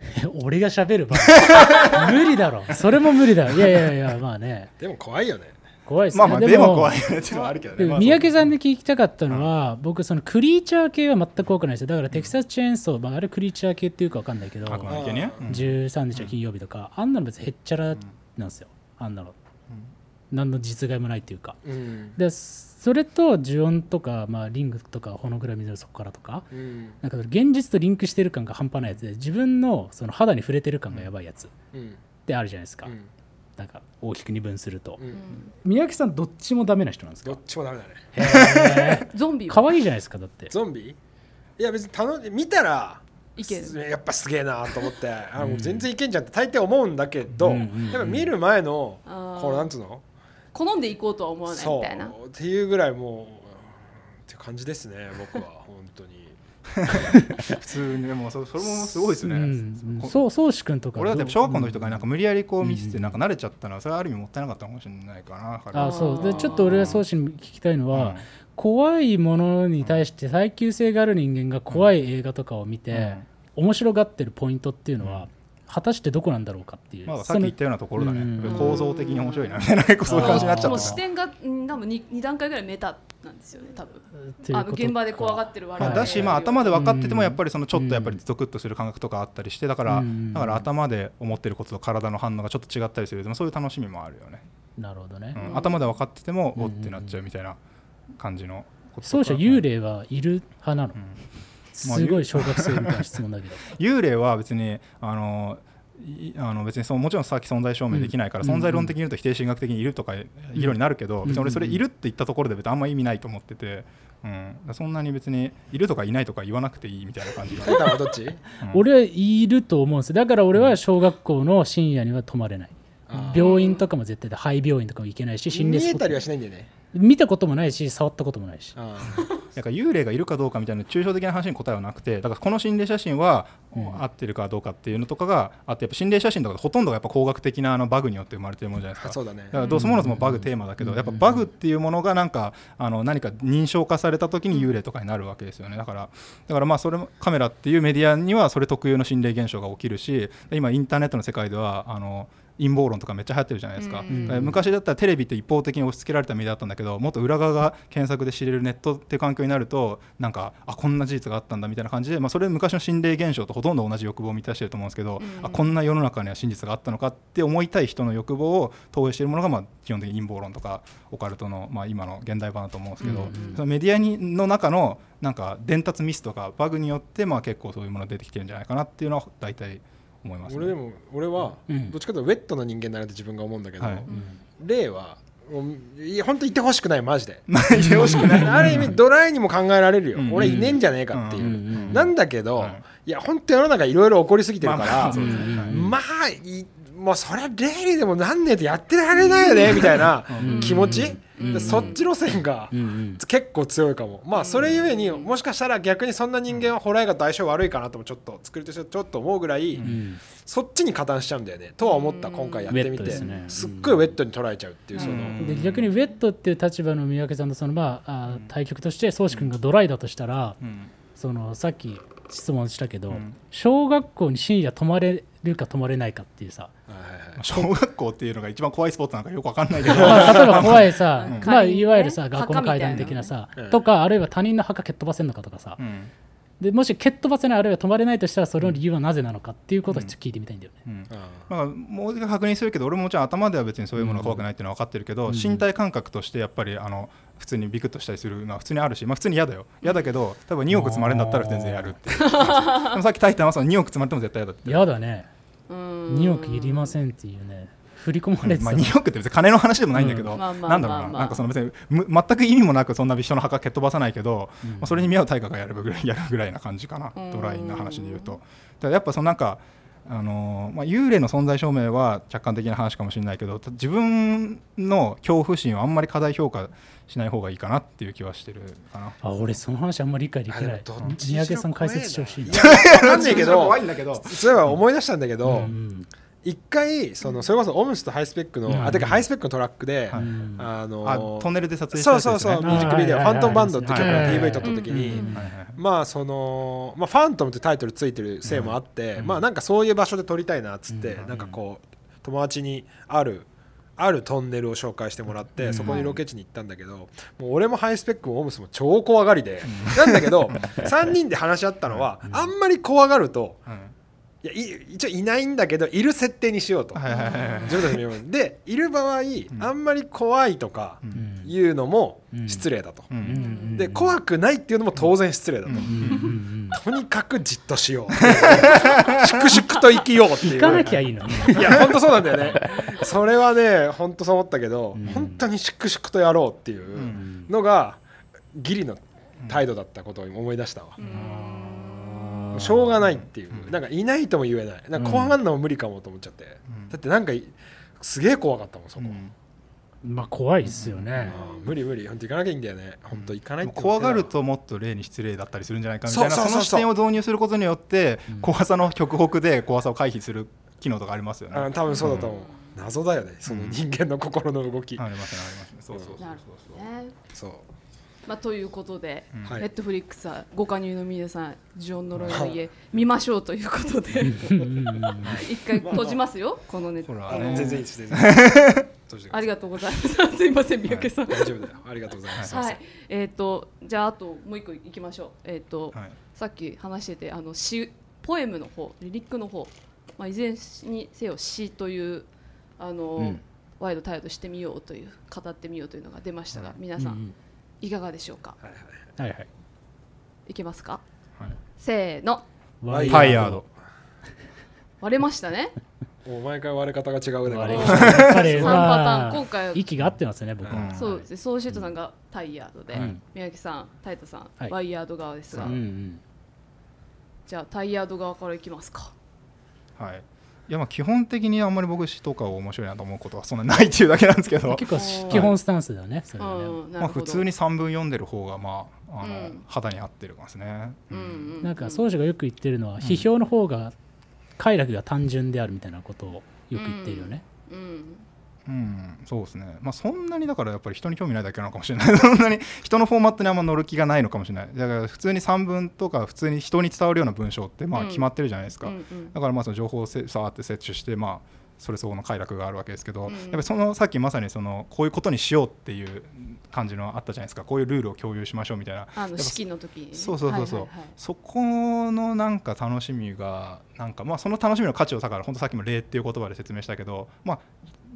[laughs] 俺が喋る場合 [laughs] 無理だろ。それも無理だいやいやいやまあね。でも怖いよね。怖いっすね。まあまあでも怖いよねっていうのはあるけどね。まあで三宅さんで聞きたかったのは、僕そのクリーチャー系は全く怖くないですよ。だからテキサスチェーンソー、まあ、あれクリーチャー系っていうか分かんないけどうん13日は金曜日とか、あんなの別にへっちゃらなんですよ。あんなの、何の実害もないっていうか。うん。でそれと呪音とか、まあ、リングとかほの暗水の底からとかうん。なんか現実とリンクしてる感が半端ないやつで自分のその肌に触れてる感がやばいやつっうん。てあるじゃないですか、うん。なんか大きく二分すると、うん。三宅さんどっちもダメな人なんですか？どっちもダメだね。[laughs] ゾンビは可愛いじゃないですかだって。ゾンビ？いや別に頼んで見たらいけやっぱすげえなと思って。あうん。もう全然いけんじゃんって大抵思うんだけど、うんうんうん。やっぱ見る前のこのなんつうの？好んでいこうとは思わないみそたいな。う。っていうぐらいもううんって感じですね僕は [laughs] 本当に。普通にでもそそれもすごいですね。うん。こそう宗志君とか。俺だって小学校の時とかになんか無理やりこう見せてうんなんか慣れちゃったのはそれはある意味もったいなかったのかもしれないかなあそう。でちょっと俺が宗志に聞きたいのは、うん。怖いものに対して耐久性がある人間が怖い映画とかを見て、面白がってるポイントっていうのは、果たしてどこなんだろうかっていう、まあさっき言ったようなところだね。うん。構造的に面白いなみたいな結構そういう感じになっちゃもった。からう視点がう。ん多分 2, 二段階ぐらいメタなんですよね多分あの現場で怖がってる我々まあだしまあ頭で分かっててもうんやっぱりそのちょっとやっぱりゾクッとする感覚とかあったりしてだからうん。だから頭で思ってることと体の反応がちょっと違ったりする。でもそういう楽しみもあるよね。なるほどね、うん。頭で分かっててもうんおってなっちゃうみたいな感じのこととか。奏者幽霊はいる派なの、うんすごい小学生みたいな質問だけど。[laughs] 幽霊は別にあのいあの別にそのもちろんさっき存在証明できないから、うん存在論的に言うと否定神学的にいるとか議論になるけど、ん別に俺それいるって言ったところで別にあんま意味ないと思ってて、うん、そんなに別にいるとかいないとか言わなくていいみたいな感じがタイタンはどっち？俺はいると思うんですだから俺は小学校の深夜には泊まれない。病院とかも絶対で廃病院とかも行けないし心霊スポット。見えたりはしないんだよね見たこともないし触ったこともないし。あ [laughs] なんか幽霊がいるかどうかみたいな抽象的な話に答えはなくてだからこの心霊写真はうん合ってるかどうかっていうのとかがあってやっぱ心霊写真とかほとんどがやっぱ工学的なあのバグによって生まれてるものじゃないですか。あそうだね。だからドスモノスもバグテーマだけど、やっぱバグっていうものがなんかあの何か認証化された時に幽霊とかになるわけですよね。だからだからまあそれもカメラっていうメディアにはそれ特有の心霊現象が起きるし今インターネットの世界ではあの陰謀論とかめっちゃ流行ってるじゃないですか、うん。昔だったらテレビって一方的に押し付けられたメディアだったんだけどもっと裏側が検索で知れるネットっていう環境になるとなんかあこんな事実があったんだみたいな感じで、まあ、それ昔の心霊現象とほとんど同じ欲望を満たしてると思うんですけど、うん。あこんな世の中には真実があったのかって思いたい人の欲望を投影しているものが、まあ、基本的に陰謀論とかオカルトの、まあ、今の現代版だと思うんですけど、うんうんそのメディアにの中のなんか伝達ミスとかバグによって、まあ、結構そういうものが出てきてるんじゃないかなっていうのは大体思います、俺でも俺はうん。どっちかというとウェットな人間だなって自分が思うんだけど、はい。霊はもういや本当いてほしくないマジで。[laughs] まあいてほしくない。ある意味ドライにも考えられるよ、うん。俺いねえんじゃねえかっていう、うんうんなんだけど、はい。い、や本当世の中いろいろ起こりすぎてるから、まあもうそりゃ霊にでもなんねえとやってられないよねみたいなうん。気持ち、うんでそっち路線が結構強いかも。まあそれゆえにもしかしたら逆にそんな人間はホラー映画と相性悪いかなともちょっと作りとしてちょっと思うぐらい、うん。そっちに加担しちゃうんだよね。とは思ったうん今回やってみて。ですね。すっごいウェットに捉えちゃうっていうその、うんで逆にウェットっていう立場の三宅さんのそのまああ対局として宗志君がドライだとしたらうん。そのさっき質問したけど、うん。小学校に深夜泊まれるか泊まれないかっていうさ小学校っていうのが一番怖いスポーツなんかよくわかんないけど。まあ例えば怖いさ、[laughs] うん。まあ、いわゆるさ学校の階段的なさうん。とかあるいは他人の墓蹴っ飛ばせるのかとかさ、うん。でもし蹴っ飛ばせないあるいは泊まれないとしたらそれの理由はなぜなのかっていうことをちょっと聞いてみたいんだよね。うん。あまあ、もう一回確認するけど俺ももちろん頭では別にそういうものが怖くないっていうのは分かってるけど、うん。身体感覚としてやっぱりあの普通にビクッとしたりするのは普通にあるし、まあ、普通に嫌だよ。嫌だけど多分2億積まれるんだったら全然やるっていう。[laughs] でもさっき「タイタン」はその2億積まれても絶対嫌だって。やだね。うん2億いりませんっていうね振り込まれてまあ、たの2億って別に金の話でもないんだけど、うんなんだろうな,、なんかその別にむ全く意味もなくそんな人の墓蹴っ飛ばさないけど、うん。まあ、それに見合う対価がやるぐらいやるぐらいな感じかな、うん。ドライな話で言うと。だやっぱそのなんかあのーまあ、幽霊の存在証明は客観的な話かもしれないけど自分の恐怖心をあんまり過大評価しない方がいいかなっていう気はしてるかな。あ俺その話あんまり理解できない。三宅さん解説してほしいな。いやわかんないけど。怖いんだけどそういえば思い出したんだけど、うん一回そのそれこそオムスとハイスペックの、うん。あてかハイスペックのトラックで、あのあトンネルで撮影したそうそうそう、ミュージックビデオ「あーファントムバンド」って曲の PV 撮った時に、まあその、まあ、ファントムってタイトルついてるせいもあって、まあなんかそういう場所で撮りたいなっつって、うん。なんかこう友達にあるあるトンネルを紹介してもらって、うん。そこにロケ地に行ったんだけど、もう俺もハイスペックもオムスも超怖がりで、なんだけど3人で話し合ったのは、あんまり怖がるとうんいやい一応いないんだけどいる設定にしようと、はいはいはい。はいでいる場合、あんまり怖いとかうんいうのもうん。失礼だと、うん。うん。うんで怖くないっていうのも当然失礼だと、うん。うん。うんとにかくじっとしよう。[laughs] 粛々と生きようっていう。行かなきゃいいの。にいや本当そうなんだよね。それはね本当そう思ったけど、うん。本当に粛々とやろうっていううん。のがギリの態度だったことを思い出したわ、しょうがないっていう、なんかいないとも言えない。なんか怖がるのも無理かもと思っちゃって、うん。だってなんかいすげえ怖かったもんそこ、うん。まあ怖いっすよね。無理無理。本当行かなきゃいいんだよね。本当行かないって怖がるともっと例に失礼だったりするんじゃないかみたいな。そうそうそうそう。その視点を導入することによってうん。怖さの極北で怖さを回避する機能とかありますよね。あ多分そうだと思う、謎だよね。その人間の心の動き、ありますねありますね。そうそうそうなるそう。ほどね。そうまあ、ということで、うん。はい。ネットフリックスはご加入の皆さん「ジオン呪いの家」見ましょうということで。うんうんうん一回閉じますよこのネットあほらね全然いいです全然いいです閉じてくださいありがとうございます。[laughs] すいません三宅さん、大丈夫だよ。ありがとうございます、はい。えっ、とじゃああともう一個いきましょう。えっ、と、はい。さっき話しててあの詩ポエムの方リリックの方、まあ、いずれにせよ詩というあの、うん。ワイドタイドしてみようという語ってみようというのが出ましたが、皆さん、うんいかがでしょうか？はいはい。はいはい。いけますか？はい。せーの。ワイヤード。割れましたね。もう毎回割れ方が違うね。割れおました彼3パターン。は今回は。息が合ってますね僕は、うん。そうですねソーシェットさんがタイヤードで、うん。宮城さんタイタさん、はい。ワイヤード側ですが、うんうん。じゃあタイヤード側からいきますか。はいいやまあ基本的にあんまり僕詩とかを面白いなと思うことはそんなないっていうだけなんですけど。[laughs] 結構基本スタンスだよねそれはね、まあ普通に3文読んでる方がまああの、うん。肌に合ってるますね、うんうんなんか宗師がよく言ってるのは、批評の方が快楽が単純であるみたいなことをよく言ってるよね、うんうん、そうですね。まあそんなにだからやっぱり人に興味ないだけなのかもしれない。[laughs] そんなに人のフォーマットにあんま乗る気がないのかもしれない。だから普通に散文とか普通に人に伝わるような文章ってまあうん決まってるじゃないですか。うんうんだからまあその情報をせさーって摂取してまあそれ相応の快楽があるわけですけど、うんやっぱりそのさっきまさにそのこういうことにしようっていう感じのあったじゃないですか。こういうルールを共有しましょうみたいな。あのぱ式の時そうそうそうそう、はいはいはいそこのなんか楽しみがなんかまあその楽しみの価値をだから本当さっきも例っていう言葉で説明したけどまあ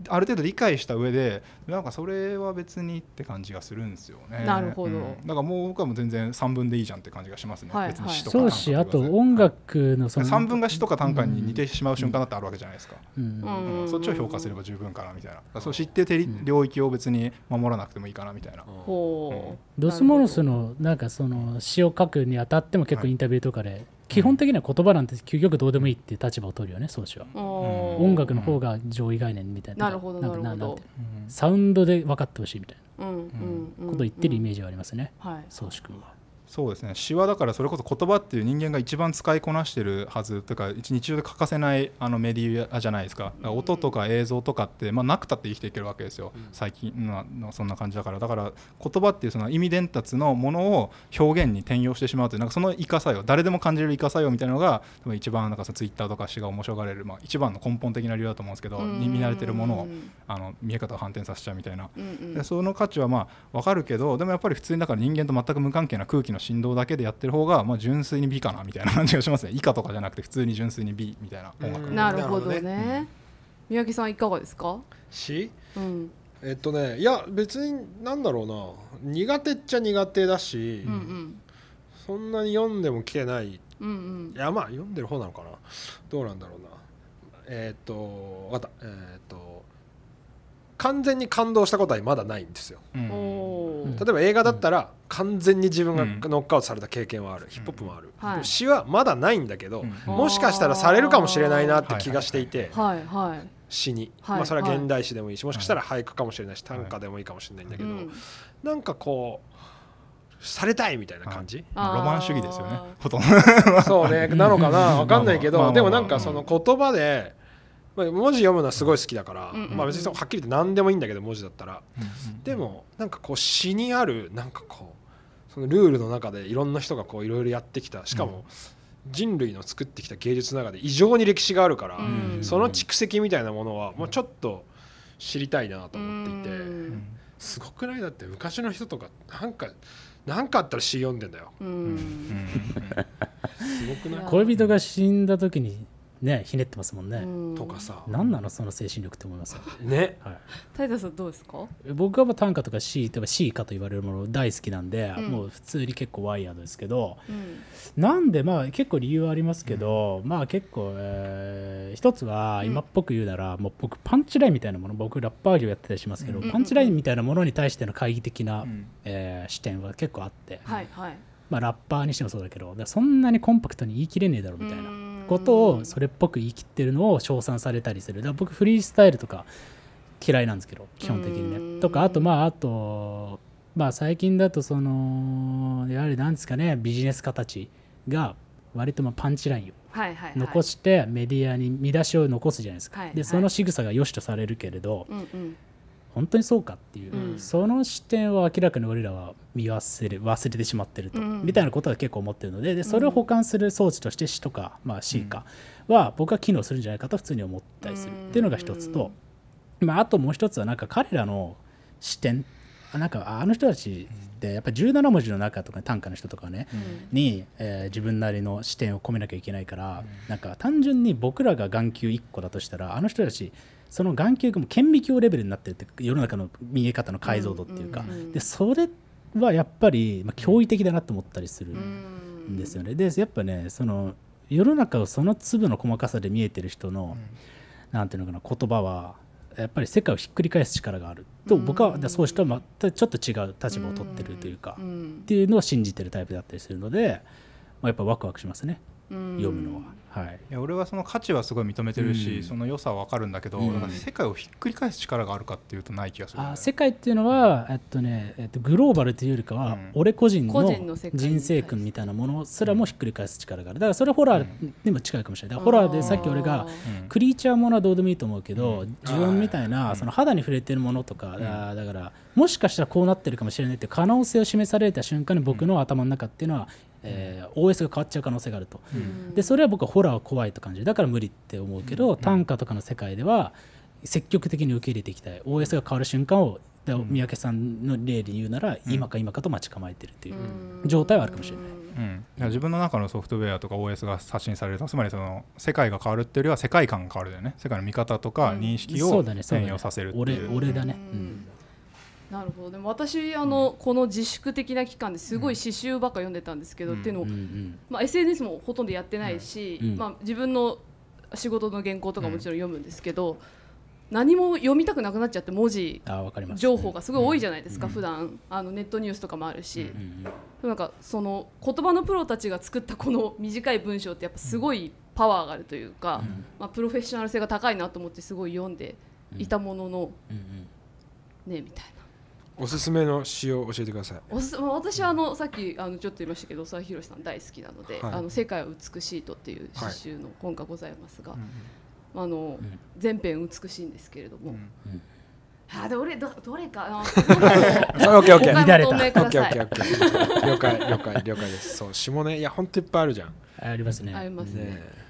ある程度理解した上でなんかそれは別にって感じがするんですよね。なるほど。うん。だからもう僕はもう全然3分でいいじゃんって感じがしますね。はい別に詩とかそう短歌しあと音楽のその3分が詩とか短歌に似てしまう瞬間だってあるわけじゃないですか。うん。うん。うん。そっちを評価すれば十分かなみたいな。そう知ってて領域を別に守らなくてもいいかなみたいな。ほう。ドスモノスのなんかその詩を書くにあたっても結構インタビューとかで、基本的には言葉なんて究極どうでもいいっていう立場を取るよね宗師は、おー。音楽の方が上位概念みたいな。なるほどんかなるほど。んて。サウンドで分かってほしいみたいうんうんうん。なことを言ってるイメーージはありますね。ジはい。宗師君はそうですね。詩はだからそれこそ言葉っていう人間が一番使いこなしてるはずとか一日常で欠かせないあのメディアじゃないですか。音とか映像とかって、まあ、なくたって生きていけるわけですよ、最近ののそんな感じだから。だから言葉っていうその意味伝達のものを表現に転用してしまうというなんかそのイカ作用誰でも感じれるイカ作用みたいなのが多分一番なんかそのツイッターとか詩が面白がれる、まあ、一番の根本的な理由だと思うんですけど見慣れてるものをあの見え方を反転させちゃうみたいな。うんうん。でその価値はまあ分かるけどでもやっぱり普通にだから人間と全く無関係な空気の振動だけでやってる方がまあ純粋に美かなみたいな感じがしますね。[laughs] 以下とかじゃなくて普通に純粋に美みたいな音楽うんなるほどなるほどね。宮城さんいかがですか？詩うん。えっとねいや別になんだろうな。苦手っちゃ苦手だし、うんうん。そんなに読んでも来てない。いうんうん。やまあ読んでる方なのかな。どうなんだろうな。えっとわかった。えっと完全に感動したことはまだないんですよ。うん。例えば映画だったら完全に自分がうん。ノックアウトされた経験はある、ヒップホップもある、はい。詩はまだないんだけど、うん。もしかしたらされるかもしれないなって気がしていて、はいはい詩に、はいまあ、それは現代詩でもいいしもしかしたら俳句かもしれないし短歌でもいいかもしれないんだけど、うん。なんかこうされたいみたいな感じ、まあロマン主義ですよねあーほとんど。そうねなのかな？わかんないけど、まあまあまあ。でもなんかその言葉で、まあ、文字読むのはすごい好きだから、うんうんうんまあ、別にそうはっきり言って何でもいいんだけど文字だったら。でもなんかこう詩にあるなんかこうそのルールの中でいろんな人がこういろいろやってきた。しかも人類の作ってきた芸術の中で異常に歴史があるから、うん。その蓄積みたいなものはもうちょっと知りたいなと思っていて、うん。すごくない？だって昔の人とかなんかなんかあったら詩読んでんだよ。ううん。ん。すごくない？恋人が死んだ時にねひねってますもんね、うん。とかさ。何なのその精神力って思いますよ、ね。はい。タイタさんどうですか？僕はまあ短歌とか C とか C かと言われるもの大好きなんで、うん。もう普通に結構ワイヤードですけどうん。なんでまあ結構理由はありますけど、まあ結構、えー一つは今っぽく言うなら、もう僕パンチラインみたいなもの僕ラッパー業やってたりしますけど、うん。パンチラインみたいなものに対しての懐疑的な、うん。えー視点は結構あって、はいはい。まあ、ラッパーにしてもそうだけどそんなにコンパクトに言い切れねえだろみたいなことをそれっぽく言い切ってるのを称賛されたりする。だから僕フリースタイルとか嫌いなんですけど基本的にうんね。とかあとまああとまあ最近だとそのやはりなんですかねビジネス形が割とまあパンチラインをはいはいはい。残してメディアに見出しを残すじゃないですか、はいはい。でその仕草が良しとされるけれど、うんうん本当にそうかっていう、うん。その視点を明らかに俺らは見忘れ忘れてしまってると、うん。みたいなことは結構思ってるのででそれを補完する装置として死とか、まあ、C かは僕は機能するんじゃないかと普通に思ったりする。っていうのが一つと、まあ、あともう一つはなんか彼らの視点あなんかあの人たちってやっぱ17文字の中とか短歌の人とかね、に、えー自分なりの視点を込めなきゃいけないから、なんか単純に僕らが眼球1個だとしたらあの人たちその眼球がもう顕微鏡レベルになってるって世の中の見え方の解像度っていうか、うんうんうんでそれはやっぱり、まあ、驚異的だなと思ったりするうんんですよね。でやっぱねその世の中をその粒の細かさで見えてる人の、なんていうのかな言葉はやっぱり世界をひっくり返す力があると僕はうんそうしたまたちょっと違う立場を取ってるというか、っうん。ていうのを信じてるタイプだったりするので、まあ、やっぱワクワクしますね。うん読むのは。はい。いや俺はその価値はすごい認めてるし、うん。その良さは分かるんだけど、うん。だから世界をひっくり返す力があるかっていうとない気がする。ね、あ世界っていうのは、えっとねえっと、グローバルというよりかは、うん。俺個人の個人の世界に人生訓みたいなものすらもひっくり返す力がある。だからそれホラーにも近いかもしれない。だからホラーでさっき俺がうん。クリーチャーものはどうでもいいと思うけど、うん。呪音みたいな、その肌に触れてるものとか、あーだからもしかしたらこうなってるかもしれないっていう可能性を示された瞬間に僕の頭の中っていうのは、えー OS が変わっちゃう可能性があると、うん。でそれは僕はホラーは怖いと感じるだから無理って思うけど、短歌とかの世界では積極的に受け入れていきたい。OS が変わる瞬間をだ三宅さんの例で言うなら、今か今かと待ち構えてるっていう状態はあるかもしれない。うん、自分の中のソフトウェアとか OS が発信されるとつまりその世界が変わるっていうよりは世界観が変わるだよね。世界の見方とかうん。認識を変容させるって俺いう、俺だね、ううんんなるほど。でも私あの、この自粛的な期間ですごい詩集ばっか読んでたんですけど、うん。っていうのも、うんうんまあ、SNS もほとんどやってないし、うん。まあ、自分の仕事の原稿とかもちろん読むんですけど、何も読みたくなくなっちゃって文字情報がすごい多いじゃないですか、うん。普段。あのネットニュースとかもあるし、うんなんかその言葉のプロたちが作ったこの短い文章ってやっぱすごいパワーがあるというか、うん。まあ、プロフェッショナル性が高いなと思ってすごい読んでいたものの、うんうん。ねみたいな。おすすめの詩を教えてください。おすすまあ私はあのさっきあのちょっと言いましたけど佐々木さん大好きなので「はい。あの世界は美しいと」っていう詩集の本がございますが、あのん。全編美しいんですけれども、うん。あで俺どどれかオッケーオッケーオッケーオッケーオッケー了解了解了解です。そう詩もねいやほんといっぱいあるじゃん。ありますね。ありますね。ね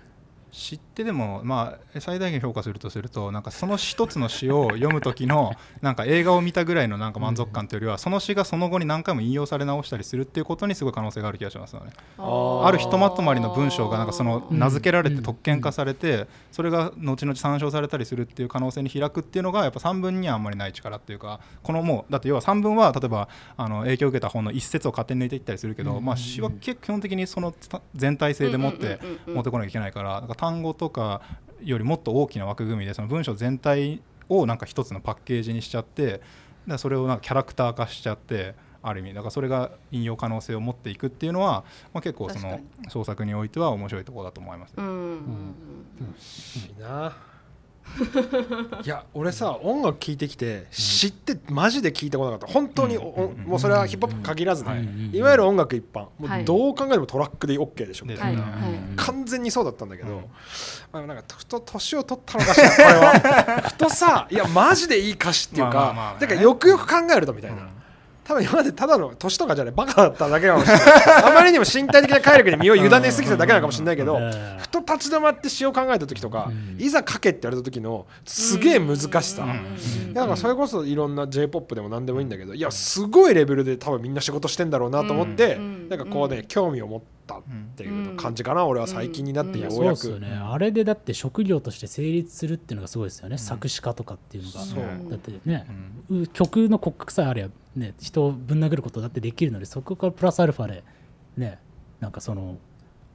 知ってでもまあ最大限評価するとするとなんかその一つの詩を読む時のなんか映画を見たぐらいのなんか満足感というよりはその詩がその後に何回も引用され直したりするっていうことにすごい可能性がある気がしますよね。ーあるひとまとまりの文章がなんかその名付けられてうん特権化されてそれが後々参照されたりするっていう可能性に開くっていうのがやっぱ3文にはあんまりない力っていうかこのもうだって要は3文は例えばあの影響を受けた本の一節を勝手に抜いていったりするけどまあ詩は基本的にその全体性でもって持ってこなきゃいけないからなんか単語とかよりもっと大きな枠組みでその文章全体をなんか一つのパッケージにしちゃってだからそれをなんかキャラクター化しちゃってある意味。だからそれが引用可能性を持っていくっていうのは、まあ、結構その確創作においては面白いところだと思います、うん。うん。うん。いいないや俺さ音楽聴いてきて詩ってマジで聞いたことなかった。本当にもうそれはヒップホップ限らずね、うんいわゆる音楽一般。もはい。うどう考えてもトラックで OK でしょ、ではい。うん。はい完全にそうだったんだけど、うん。まあ、なんかふと年を取ったのかしらこれは。[laughs] ふとさいやマジでいい歌詞っていうか、だからよくよく考えるとみたいな、うん多分今までただの年とかじゃないバカだっただけかもしれない。あまりにも身体的な快楽に身を委ねすぎただけなのかもしれないけどうん。ふと立ち止まって詩を考えた時とか、うん。いざ書けって言われた時のすげえ難しさ、だからそれこそいろんな j p o p でも何でもいいんだけどいやすごいレベルで多分みんな仕事してんだろうなと思って、うん。なんかこうね、興味を持ったっていう感じかな、俺は最近になってようやく、ね。あれでだって職業として成立するっていうのがすごいですよね、作詞家とかっていうのが。そう。だってね、う曲の骨格さえあればね人をぶん殴ることだってできるのでそこからプラスアルファでねなんかその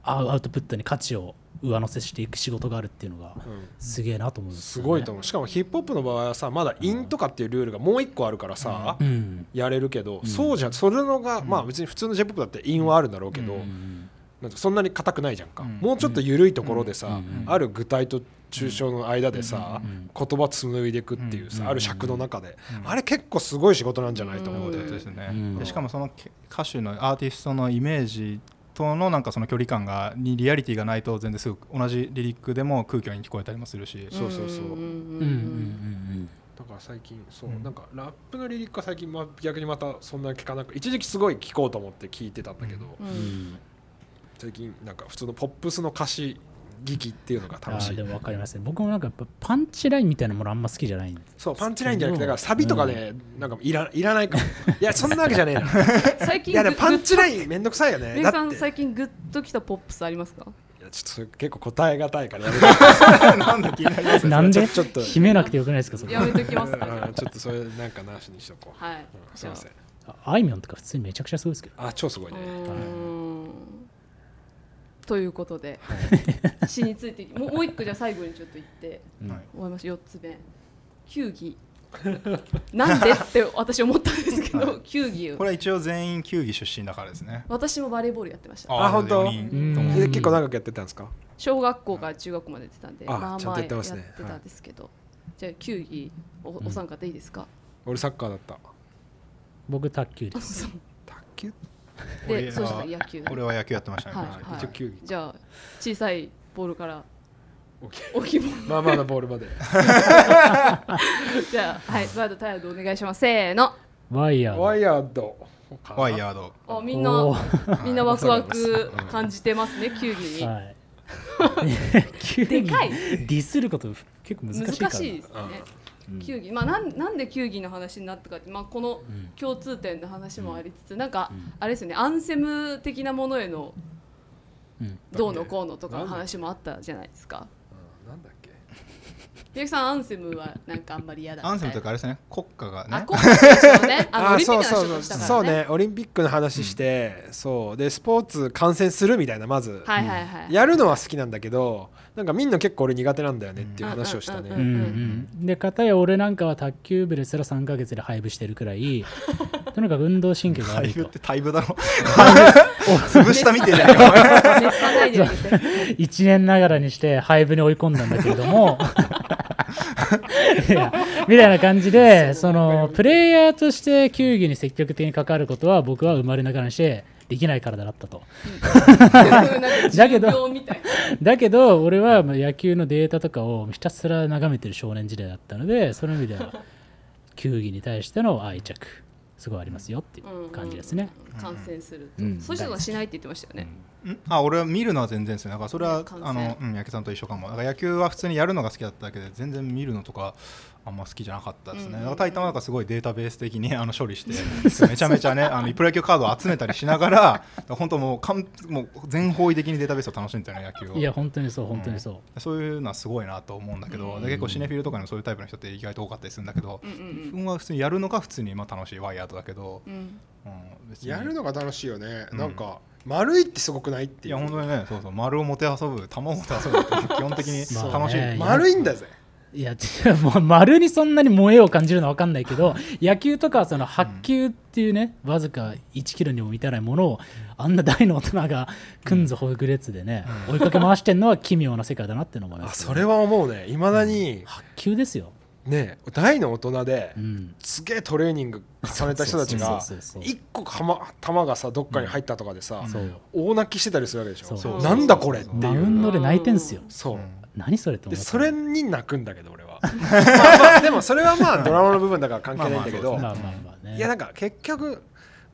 アウアウトプットに価値を上乗せしていく仕事があるっていうのがうん。すげえなと思うんですすよね。ごいと思う。しかもヒップホップの場合はさまだインとかっていうルールがもう一個あるからさ、うん。やれるけど、そうじゃそれのが、まあ別に普通の j p o p だってインはあるんだろうけど、うん。なんかそんなに硬くないじゃんか、うん。もうちょっと緩いところでさ、うん。ある具体と抽象の間でさ、うん。言葉紡いでいくっていうさ、うん。ある尺の中で、うん。あれ結構すごい仕事なんじゃないと思うで、ですね、うん。でしかもそのけ歌手のアーティストのイメージとのなんかその距離感がにリアリティがないと全然すぐ同じリリックでも空虚に聞こえたりもするし、そうそうそう。うんうんうんうん。だから最近そう、うんなんかラップのリリックは最近、まあ、逆にまたそんな聞かなく一時期すごい聞こうと思って聞いてたんだけど、うんうん。うん。最近なんか普通のポップスの歌詞聞きっていうのがあ楽しい。ーでも分かりますね。僕もなんかやっぱパンチラインみたいなものあんま好きじゃないんですそうパンチラインじゃなくてだからサビとかね、なんかいらいらないかも。いやそんなわけじゃねえな。[laughs] 最近いやでもパンチランインめんどくさいよね。メイさんだって。最近グッときたポップスありますか？いやちょっとそれ結構答えがたいからやめて [laughs] なんだ気になりますねなんで？ちょっと秘めなくてよくないですかそれやめときますかうんちょっとそれなんかなしにしとこう、はい。うんすいません。ああいみょんとか普通にめちゃくちゃすごいですけど。あ超すごいね。うーんということで詩についてもうもう一個じゃあ最後にちょっと言ってうんはい。終わりましょう4つ目。球技。なんでって私思ったんですけど球技を。これは一応全員球技出身だからですね。私もバレーボールやってました。あ本当？結構長くやってたんですか？小学校から中学校までやってたんであまあちゃんまあやってたんですけど、じゃあ球技おお三方いいですか、俺サッカーだった。僕卓球です。卓球？でそうしたら野球。俺は野球やってましたね、はい昔はい。一応球技。じゃあ小さいボールから大きいボールまあまあなボールまで。[laughs] じゃあはいワードタイヤドお願いします。せーの。ワイヤーワイヤード。ワイヤード。あみんなみんなワクワク [laughs] 感じてますね球技に、はい。でかい。ディスること結構難しいから難しいですね、うん球技。まあなんなんで球技の話になったかって、まあ、このうん。共通点の話もありつつ、なんかうん。あれですよねアンセム的なものへのうん。どうのこうのとかなんだ話もあったじゃないですか。うん。なんだっけ？[laughs] ゆうきさんアンセムはなんかあんまり嫌だアンセムというかあれですね国歌がね。あ国家ですよね。[laughs] あのオリンピックの話そうそうをしたからね。そうねオリンピックの話して、そう。でスポーツ観戦するみたいなまず、はいはいはい。やるのは好きなんだけどなんかみんな結構俺苦手なんだよねっていう話をしたね、うんうんうん、で片や俺なんかは卓球部ですら3ヶ月で廃部してるくらい [laughs] とにかく運動神経が悪いと。タイブってタイブだろ。[laughs] 潰したみてえじゃん。[laughs] か熱さないであげて1年ながらにして廃部に追い込んだんだけれども。いやみたいな感じでそのプレイヤーとして球技に積極的に関わることは僕は生まれながらにしてできない体だったと。だけどだけど俺はまあ野球のデータとかをひたすら眺めてる少年時代だったのでその意味では球技に対しての愛着すごいありますよっていう感じですね。うん。観戦すると、うん。そういう人はしないって言ってましたよね、んあ俺は見るのは全然ですよだからそれはあの、うん、野球さんと一緒かも。だから野球は普通にやるのが好きだっただけで全然見るのとかあんま好きじゃなかったですね、うんだからタイタンはなんかすごいデータベース的に [laughs] あの処理してめちゃめちゃねあのプロ野球カードを集めたりしながら本当もうかんもう全方位的にデータベースを楽しんでたよね野球を。いや本当にそう本当にそう。そういうのはすごいなと思うんだけど、うんで結構シネフィルとかにもそういうタイプの人って意外と多かったりするんだけど、うんは普通にやるのが普通にまあ楽しいワイヤードだけど、うん。うん。やるのが楽しいよね、うんなん。か丸いってすごくないっていう。いや本当にねそうそう丸をもてあそぶ玉をもてあそぶって基本的に [laughs] まあ楽しい、ね丸いんだぜ。いやもう丸にそんなに萌えを感じるのは分かんないけど野球とかはその白球っていうね、わずか1キロにも満たないものをあんな大の大人がくんずほぐれつでね、追いかけ回してんのは奇妙な世界だなっていうのもね。あそれは思うね。いまだに白球ですよ、ね大の大人でうん、すげえトレーニング重ねた人たちが [laughs] そうそうそうそう一個かま球がさどっかに入ったとかでさ、そう。大泣きしてたりするわけでしょ。なんだこれっていう。マウンドで泣いてんすよ。そう、うん何それって。思それに泣くんだけど俺は。[laughs] まあまあでもそれはまあドラマの部分だから関係ないんだけど、いやなんか結局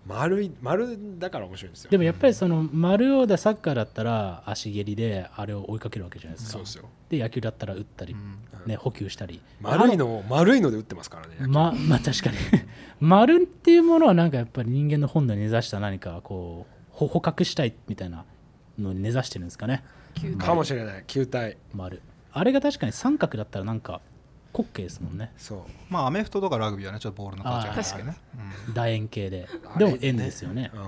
丸い丸だから面白いんですよ。でもやっぱりその丸をでサッカーだったら足蹴りであれを追いかけるわけじゃないですか。そうですよ。で野球だったら打ったり、うんね、補給したり。丸いのを丸いので打ってますからねま [laughs] まあ確かに。丸っていうものはなんかやっぱり人間の本能に根ざした何かこうほ捕獲したいみたいなのに根ざしてるんですかね。球体かもしれない。球体。丸。あれが確かに三角だったらなんか滑稽ですもんね。そう。まあアメフトとかラグビーはねちょっとボールの形があー。確かにね、楕円形で。でも円ですよね。うん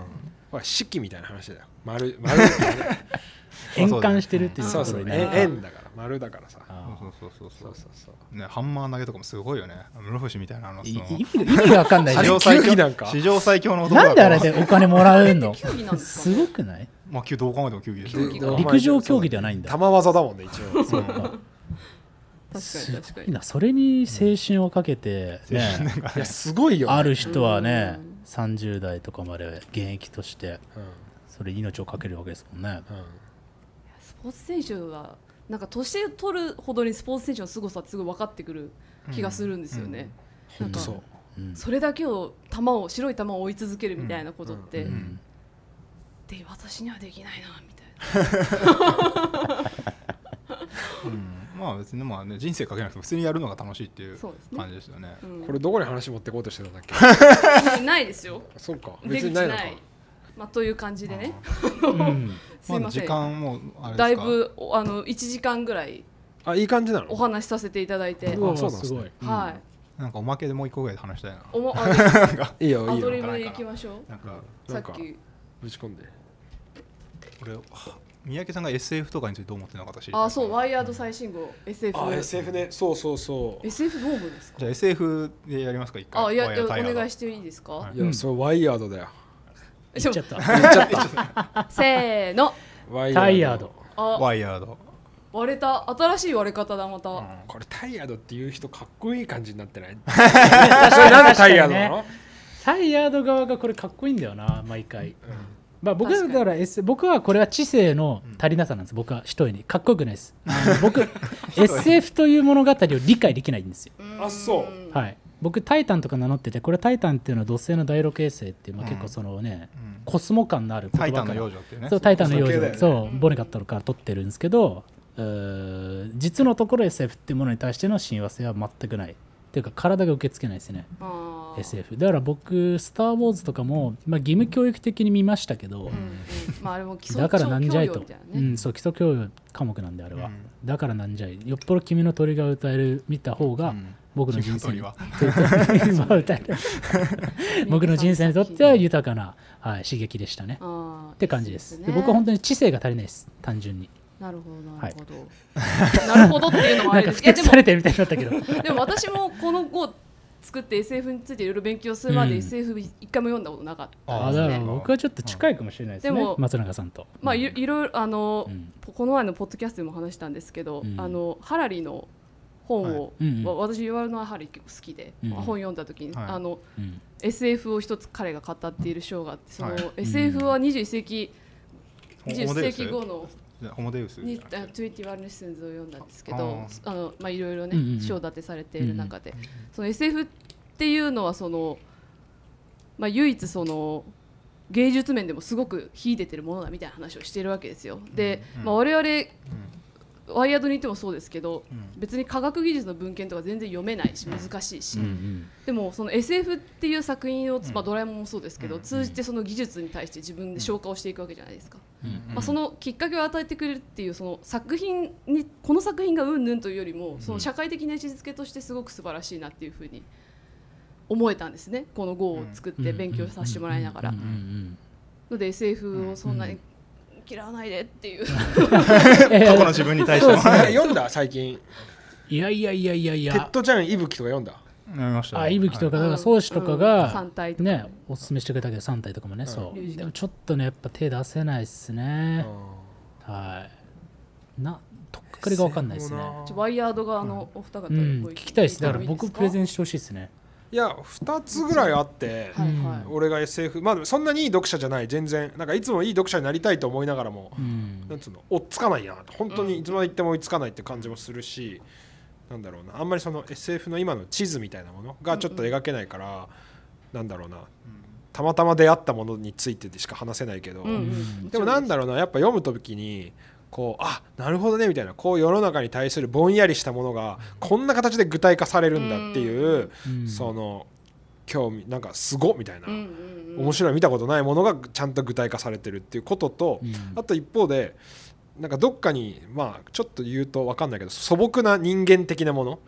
ほら式みたいな話だよ。丸 [laughs] 丸い変換してるっていうそうそう。ところにね。円円だから。丸だからさ。あそうそうそうそそううそうそう。ね、ハンマー投げとかもすごいよね。室伏みたいなあの意味が意味が分かんない。史上最強球技なんか。史上最強の男なんであれででお金もらうの？[laughs] すごくない？まあ球どう考えても球技でしょ。陸上競技ではないんだ。玉技だ。もんね一応そうか。確かにす確かに。ごいな。それに青春をかけて、ね。いやすごいよある人はね。うん30代とかまで現役としてうん。それに命をかけるわけですもんね。うん。スポーツ選手はなんか年を取るほどにスポーツ選手の凄さってすごい分かってくる気がするんですよね、なんかそう。うん。それだけを球を白い球を追い続けるみたいなことって、うん。うん。で私にはできないなみたいな。うんまあ別にまあね人生かけなくても普通にやるのが楽しいっていうそうですね。感じですよね。うん。これどこに話持ってこうとしてたんだっけ？ないですよ。そうか。出別にないのか。口ない。まあ、という感じでね。うん [laughs] すいません、時間もあれですか？だいぶおあの1時間ぐらいあいい感じなの？お話しさせていただいて、うわそうなんですね。すごい、はい。なんかおまけでもう一個ぐらいで話したいな。おもあ [laughs] いいよいいよアドリブでいきましょう。なんかさっなんかき。ぶち込んで。俺は三宅さんが SF とかについてどう思ってるのか私知りたいあそうワイヤード最新号 SF あ SF ねそうそうそう。SF どう思うんですか？じゃあ SF でやりますか一回。あいやお願いしていいですか、はい。いや、それワイヤードだよ。言っちゃった。言っちゃった。[laughs] せーの。ワイタイヤード。あ。ワイヤード。割れた。新しい割れ方だまた、これタイヤードっていう人かっこいい感じになってない？[laughs] それなんでタイヤードなの、タイヤード側がこれかっこいいんだよな毎回、まあ、僕確かに。だから、S、僕はこれは知性の足りなさなんです。僕は一重に。かっこよくないです。僕 [laughs] SF という物語を理解できないんですよ。あそう。はい。僕タイタンとか名乗っててこれタイタンっていうのは土星の第六衛星っていう、まあ、結構そのね、うん。コスモ感のある言タイタンの葉から幼女っていうね。そうタイタンの幼女、そう系だよねそうボネガットから取ってるんですけど実のところ SF っていうものに対しての親和性は全くないっていうか体が受け付けないですね。SF だから僕「スター・ウォーズ」とかも、まあ、義務教育的に見ましたけど、うんうん。まああれも基礎だからなんじゃいと。うん、そう基礎教養科目なんであれは、うん。だからなんじゃい。よっぽど君の鳥が歌える見た方が、うん。僕の人生に。[laughs] 僕の人生にとっては豊かな、はい、刺激でしたね。って感じです。そうで僕は本当にに知性が足りないです。単純になるほどなるほど、なるほどっていうのもあなんかれですいやでも不適されてるみたいになったけど。[laughs] でも私もこの号作って SF についていろいろ勉強するまでうん。SF 一回も読んだことなかったあだからですね僕はちょっと近いかもしれないですね、でも松永さんと。まあいいろいろあの、うん。この前のポッドキャストでも話したんですけど、うん。あのハラリの本を、はい。うんうん。わ私言われるのはハラリ結構好きで、うん本読んだ時に、はい。あのうん。SF を一つ彼が語っている章があってその、はい。SF は21世紀、ホ21モデウス世紀後のホモデウスにあ21レッスンズを読んだんですけあどあの、まあ、いろいろねうんうんうん。章立てされている中で、その SF っていうのはその、まあ、唯一その芸術面でもすごく秀でてるものだみたいな話をしているわけですよ。で、うんまあ、我々ワイヤードにいてもそうですけど、うん。別に科学技術の文献とか全然読めないし難しいし、うんうん。でもその SF っていう作品を、まあ、うんドラえもんもそうですけど、うん。通じてその技術に対して自分で消化をしていくわけじゃないですか、うんまあ、そのきっかけを与えてくれるっていうその作品にこの作品がうんぬんというよりもその社会的な位置づけとしてすごく素晴らしいなっていうふうに思えたんですね。この号を作って勉強させてもらいながら。ので SF をそんなに嫌わないでっていう。う [laughs] ん過去の自分に対してもえ読んだ？最近。いやいやいやいや。いテッやドちゃんいぶきとか読んだ？読みましたよあいぶきとかだからうん宗師とかうんが三体とか。ねねおすすめしてくれたけど3体とかもね。そミュージカルうでもちょっとねやっぱ手出せないっすね。はい。なとっかかりが分かんないですね。ワイヤード側のお二方うん。聞きたいです。だから僕プレゼンンしてほしいですねいや2つぐらいあってはいはい、俺が SF まあそんなにいい読者じゃない全然なんかいつもいい読者になりたいと思いながらもうん。なんつうの追っつかないな本当にいつまで行っても追いつかないって感じもするし、なんだろうな。あんまりその SF の今の地図みたいなものがちょっと描けないから、なんだろうな。たまたま出会ったものについてでしか話せないけど、うんうん。でもなんだろうなやっぱ読む時にこうあなるほどねみたいなこう世の中に対するぼんやりしたものがこんな形で具体化されるんだっていう、うん。その興味なんかすごっみたいな、うんうんうん。面白い見たことないものがちゃんと具体化されてるっていうことと、うん。あと一方でなんかどっかにまあちょっと言うと分かんないけど素朴な人間的なもの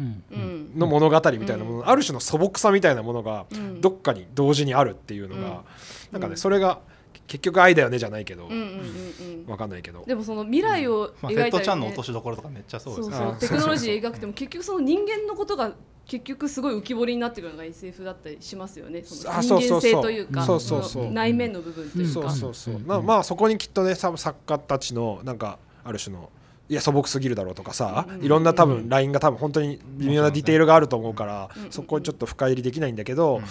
うん。うん。の物語みたいなもの、ある種の素朴さみたいなものがうん。どっかに同時にあるっていうのが、うん。なんかねうんそれが結局愛だよねじゃないけど、うんうんうんうん。分かんないけど。でもその未来をまあ、描いたり、ね。テッドちゃんの落としどころとかめっちゃそうですね。そうそうあテクノロジー描くても結局その人間のことが結局すごい浮き彫りになってくるのが SF だったりしますよね。そのあそうそうそう。人間性というかそうそうそう。の内面の部分というか、そうそうそう、うん。なまあそこにきっとねさ作家たちのなんかある種のいや素朴すぎるだろうとかさ、うん。いろんな多分ラインが多分本当に微妙なディテールがあると思うから、うん。そこにちょっと深入りできないんだけど、うん。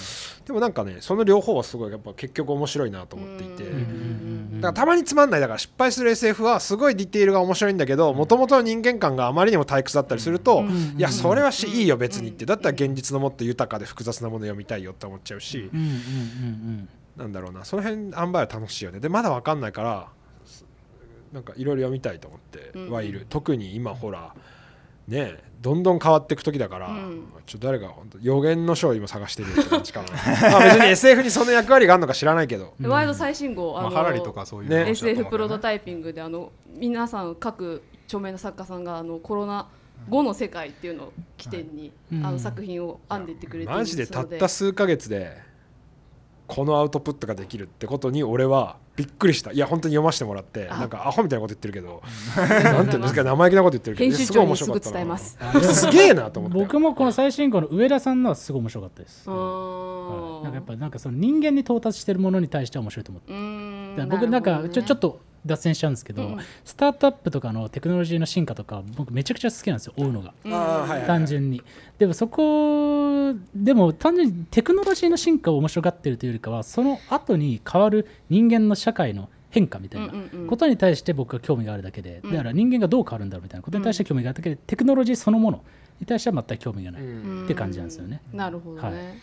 でもなんかねその両方はすごいやっぱ結局面白いなと思っていて、だからたまにつまんないだから失敗する SF はすごいディテールが面白いんだけどもともとの人間観があまりにも退屈だったりすると、うん。いやそれはしいいよ別にって。だったら現実のもっと豊かで複雑なもの読みたいよって思っちゃうし、なんだろうな。その辺塩梅は楽しいよね。でまだ分かんないからすなんかいろいろ読みたいと思ってうんはいる、特に今ほらねどんどん変わっていく時だから、うん。ちょっと誰が本当予言の書を今探してるよって感じかな。[laughs] まあ別に SF にその役割があるのか知らないけど。でワイド最新号、まあ、のハラリとかそういうね。SF プロトタイピングであの皆さん各著名な作家さんがあのコロナ後の世界っていうのを起点に、うん。あの作品を編んでいってくれている。マジでたっのた数ヶ月でこのアウトプットができるってことに俺はびっくりした。いや本当に読ませてもらってあ。なんかアホみたいなこと言ってるけどなんていうんですか生意気なこと言ってるけど編集すごい長にすぐ面白かったな。伝えます。すげえなと思って。僕もこの最新号の上田さんのはすごい面白かったです、うはい。なんかやっぱなんかその人間に到達してるものに対しては面白いと思って。僕なんかちょちょっとと脱線しちゃうんですけど、うん。スタートアップとかのテクノロジーの進化とか僕めちゃくちゃ好きなんですよ追うのが。単純にでもそこでも単純にテクノロジーの進化を面白がってるというよりかはその後に変わる人間の社会の変化みたいなことに対して僕は興味があるだけで、うん。だから人間がどう変わるんだろうみたいなことに対して興味があるだけで、テクノロジーそのものに対しては全く興味がない、うん。って感じなんですよね。なるほどはね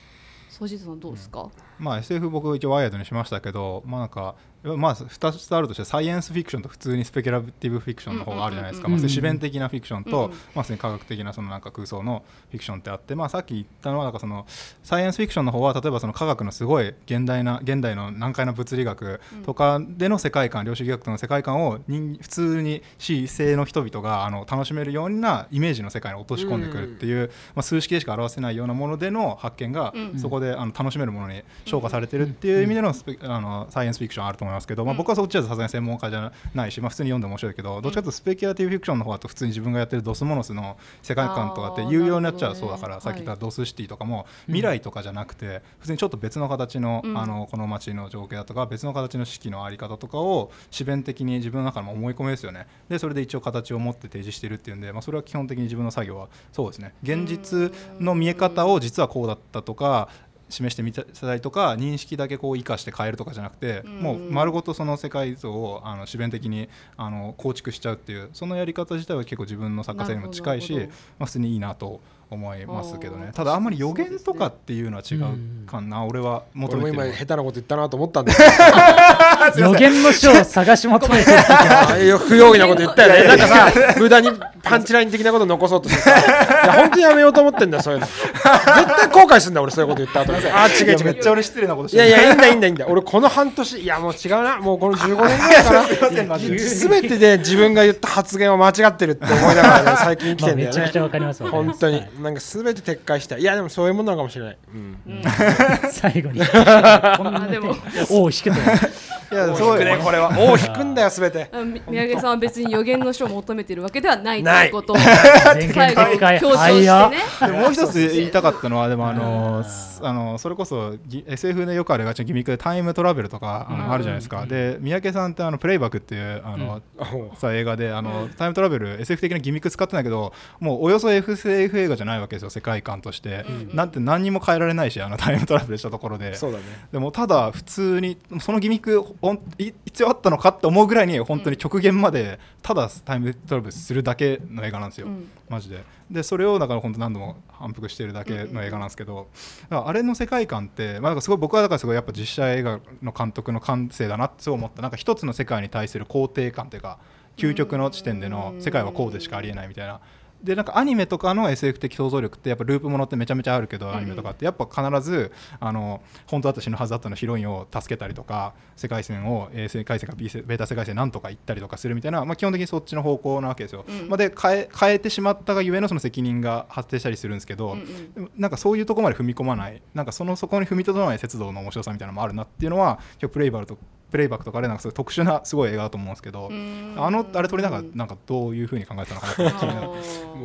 ソジさんどうですか？まあ SF 僕一応ワイヤードにしましたけどまあなんかまあ2つあるとしてサイエンスフィクションと普通にスペキュラティブフィクションの方があるじゃないですか、自然的なフィクションと、うんうん。まあ、科学的なそのなんか空想のフィクションってあって、まあ、さっき言ったのはなんかそのサイエンスフィクションの方は例えばその科学のすごい現代な現代の難解な物理学とかでの世界観量子力学との世界観を人普通に市政の人々があの楽しめるようなイメージの世界に落とし込んでくるっていう、まあ、数式でしか表せないようなものでの発見が、うんそこであの楽しめるものに昇華されてるっていう意味でのあのサイエンスフィクションあると思いますけど、まあ、僕はそっちはさすがに専門家じゃないし、まあ、普通に読んでも面白いけどどっちかというとスペキュラティブフィクションの方だと普通に自分がやってるドスモノスの世界観とかって有用になっちゃうそうだから、ねさっき言ったドスシティとかも未来とかじゃなくて普通にちょっと別の形の,、うん。あのこの街の情景だとか別の形の式のあり方とかを自弁的に自分の中の思い込みですよね。でそれで一応形を持って提示してるっていうんで、まあ、それは基本的に自分の作業はそうですね。現実の見え方を実はこうだったとか示してみたりとか認識だけこう生かして変えるとかじゃなくて、うん。もう丸ごとその世界像をあの自弁的にあの構築しちゃうっていうそのやり方自体は結構自分の作家性にも近いし、まあ、普通にいいなと思いますけどね。ただあんまり予言とかっていうのは違うかな、俺は求俺も今めてる下手なこと言ったなと思ったんで。[laughs] 予言の書を探し求めてる [laughs] 不用意なこと言ったよね。なんかさ無駄にパンチライン的なこと残そうとしてさいや本当にやめようと思ってんだよそういうの。絶対後悔するんだよ俺そういうこと言った後に。[laughs] ああ違う違う。めっちゃ俺失礼なことしいてるやいやいいんだいいんだいいんだ。俺この半年いやもう違うな。もうこの15年ぐら。いかな全てで自分が言った発言は間違ってるって思いながらね最近生きまあてんだよめちゃくちゃわねかりますわ本当に。はいなんか全て撤回したい。やでもそういうものなのかもしれない、うん、[laughs] 最後に。こんなあでも。[laughs] おお引けたいやそうねこれは。[laughs] 尾を引くんだよ全て。宮家さんは別に予言の書を求めてるわけではないとないいうことを。全最後に強調してね。でもう一つ言いたかったのはでもあのあのそれこそぎ SF でよくありがちなギミックでタイムトラベルとかあのあるじゃないですか、で三宅さんってあのプレイバックっていうあの、さ映画であの、タイムトラベル SF 的なギミック使ってないけどもうおよそ SF 映画じゃないわけですよ世界観として、なんて何にも変えられないしあの [laughs] タイムトラベルしたところで。そうだね。でもただ普通にそのギミック必要あったのかって思うぐらいに本当に極限までただタイムトラベルするだけの映画なんですよ、うん。マジで。でそれをだから本当何度も反復してるだけの映画なんですけど、だからあれの世界観って、まあ、すごい僕はだからすごいやっぱ実写映画の監督の感性だなってそう思った。なんか一つの世界に対する肯定感というか究極の地点での世界はこうでしかありえないみたいな。でなんかアニメとかの SF 的想像力ってやっぱループものってめちゃめちゃあるけど、アニメとかってやっぱ必ずあの本当だったら死ぬはずだったのヒロインを助けたりとか世界線を A 世界線か B 世ベータ世界線なんとか行ったりとかするみたいな、まあ、基本的にそっちの方向なわけですよ。うん。まあ、で変え変えてしまったがゆえのその責任が発生したりするんですけど、うんうん。なんかそういうところまで踏み込まないなんかそのそこに踏みとどまない鉄道の面白さみたいなのもあるなっていうのは今日プレイバルとプレイバックとかでなんかそういう特殊なすごい映画だと思うんですけど、うん。あのあれ撮りながらなんかどういうふうに考えたのかなって気になるもう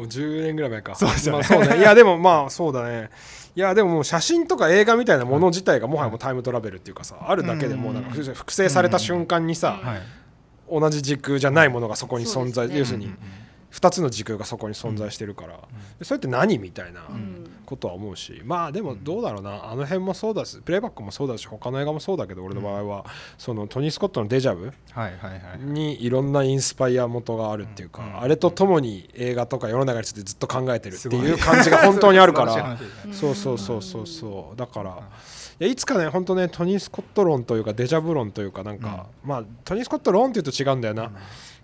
10年ぐらい前か。そうですよね。まあ、そうね。いやでもまあそうだね。いやでももう写真とか映画みたいなもの自体がもはやもうタイムトラベルっていうかさあるだけでもうなんかうん。複製された瞬間にさはい。同じ時空じゃないものがそこに存在、ね。要するに2つの時空がそこに存在してるから、でそれって何みたいな。うんことは思うしまあでもどうだろうな。あの辺もそうだしプレイバックもそうだし他の映画もそうだけど俺の場合はそのトニー・スコットの「デジャブ」にいろんなインスパイア元があるっていうか、うんあれとともに映画とか世の中についてずっと考えてるっていう感じが本当にあるから [laughs] そうそうそうそうそう。だからいやいつかね本当ねトニー・スコット論というかデジャブ論というかなんか、まあトニー・スコット論っていうと違うんだよな、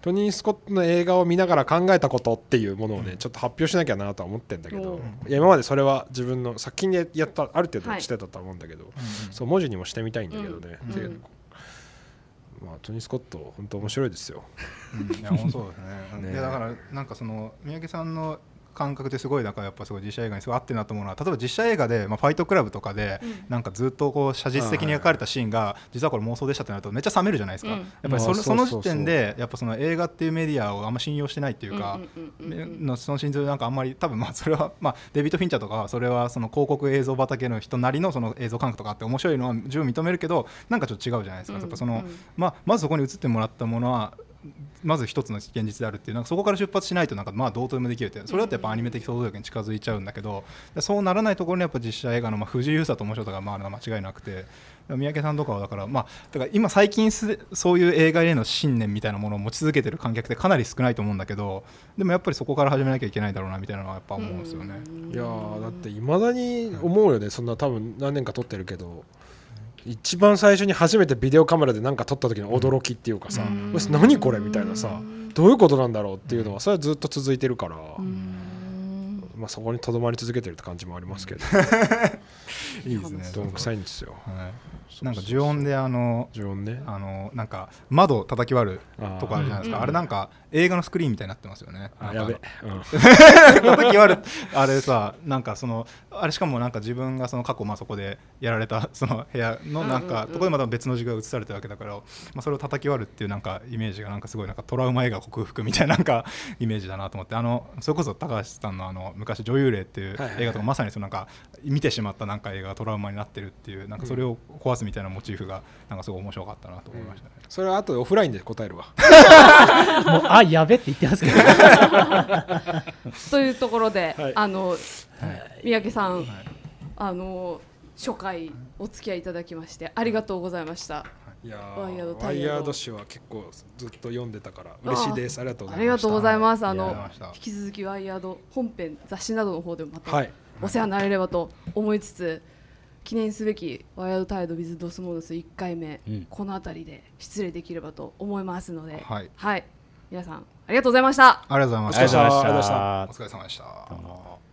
トニー・スコットの映画を見ながら考えたことっていうものをね、ちょっと発表しなきゃなとは思ってんだけど、おういや今までそれは自分の作品でやったある程度はいしてたとは思うんだけど、うん。そう文字にもしてみたいんだけどね、でうん。うん。まあ、トニー・スコット本当面白いですよ。うん。いやそうですね。[laughs] ね。いやだからなんかその三宅さんの感覚ですごいなんかやっぱすごい実写映画にすごい合ってるなと思うのは例えば実写映画で、まあ、ファイトクラブとかで、なんかずっとこう写実的に描かれたシーンが実はこれ妄想でしたってなるとめっちゃ冷めるじゃないですか、うん。やっぱりそまあれそのそうそうそう。時点でやっぱその映画っていうメディアをあんま信用してないっていうか、うんうんうんうんのその心臓なんかあんまり多分まあそれはまあデビッド・フィンチャーとかはそれはその広告映像畑の人なりのその映像感覚とかあって面白いのは十分認めるけどなんかちょっと違うじゃないですか、うん。やっぱそのうんまあ、まずそこに映ってもらったものはまず一つの現実であるっていうなんかそこから出発しないとなんかまあどうとでもできるってそれだとやっぱアニメ的想像力に近づいちゃうんだけどでそうならないところにやっぱ実写映画のまあ不自由さと面白さがまああるのは間違いなくて三宅さんとかはだからまあだから今最近すそういう映画への信念みたいなものを持ち続けてる観客ってかなり少ないと思うんだけどでもやっぱりそこから始めなきゃいけないだろうなみたいなのはやっぱ思うんですよね。いやーだっていまだに思うよね。そんな多分何年か撮ってるけど一番最初に初めてビデオカメラで何か撮った時の驚きっていうかさうん「え何これ?」みたいなさどういうことなんだろうっていうのはそれはずっと続いてるから、うん。まあ、そこにとどまり続けてるって感じもありますけど。[laughs] いいですね。どんくさいんですよ。はい。なんか呪音であの呪音ね。あのなんか窓を叩き割るとかあるじゃないですか。うん。あれなんか映画のスクリーンみたいになってますよね。あやべ、うん。叩き割る。あれさなんかそのあれしかもなんか自分がその過去まあそこでやられたその部屋のなんうんうん。うんかところでまた別の字が映されてるわけだから、まあ、それを叩き割るっていうなんかイメージがなんかすごいなんかトラウマ映画克服みたいななんか [laughs] イメージだなと思って。あのそれこそ高橋さんのあの昔女優霊っていうはいはいはい映画とかまさにそのなんか見てしまったなんか映画がトラウマになってるっていうなんかそれを壊すみたいなモチーフがなんかすごい面白かったなと思いましたね。それは後でオフラインで答えるわ。[laughs] [laughs] もうあやべって言ってますけど [laughs] というところで、はい。あの、三宅さん、あの初回お付き合いいただきましてありがとうございました。い。やワイヤードーワイヤードヤード誌は結構ずっと読んでたから嬉しいですありがとうございました。ありがとうございます。あの引き続きワイヤード本編雑誌などの方でもまたはい。お世話になれればと思いつつ、記念すべきワイヤードタイド with ドスモノス1回目、うん。この辺りで失礼できればと思いますので、はい皆さんありがとうございました。ありがとうございまお疲れした。様でしたお疲れ様でした。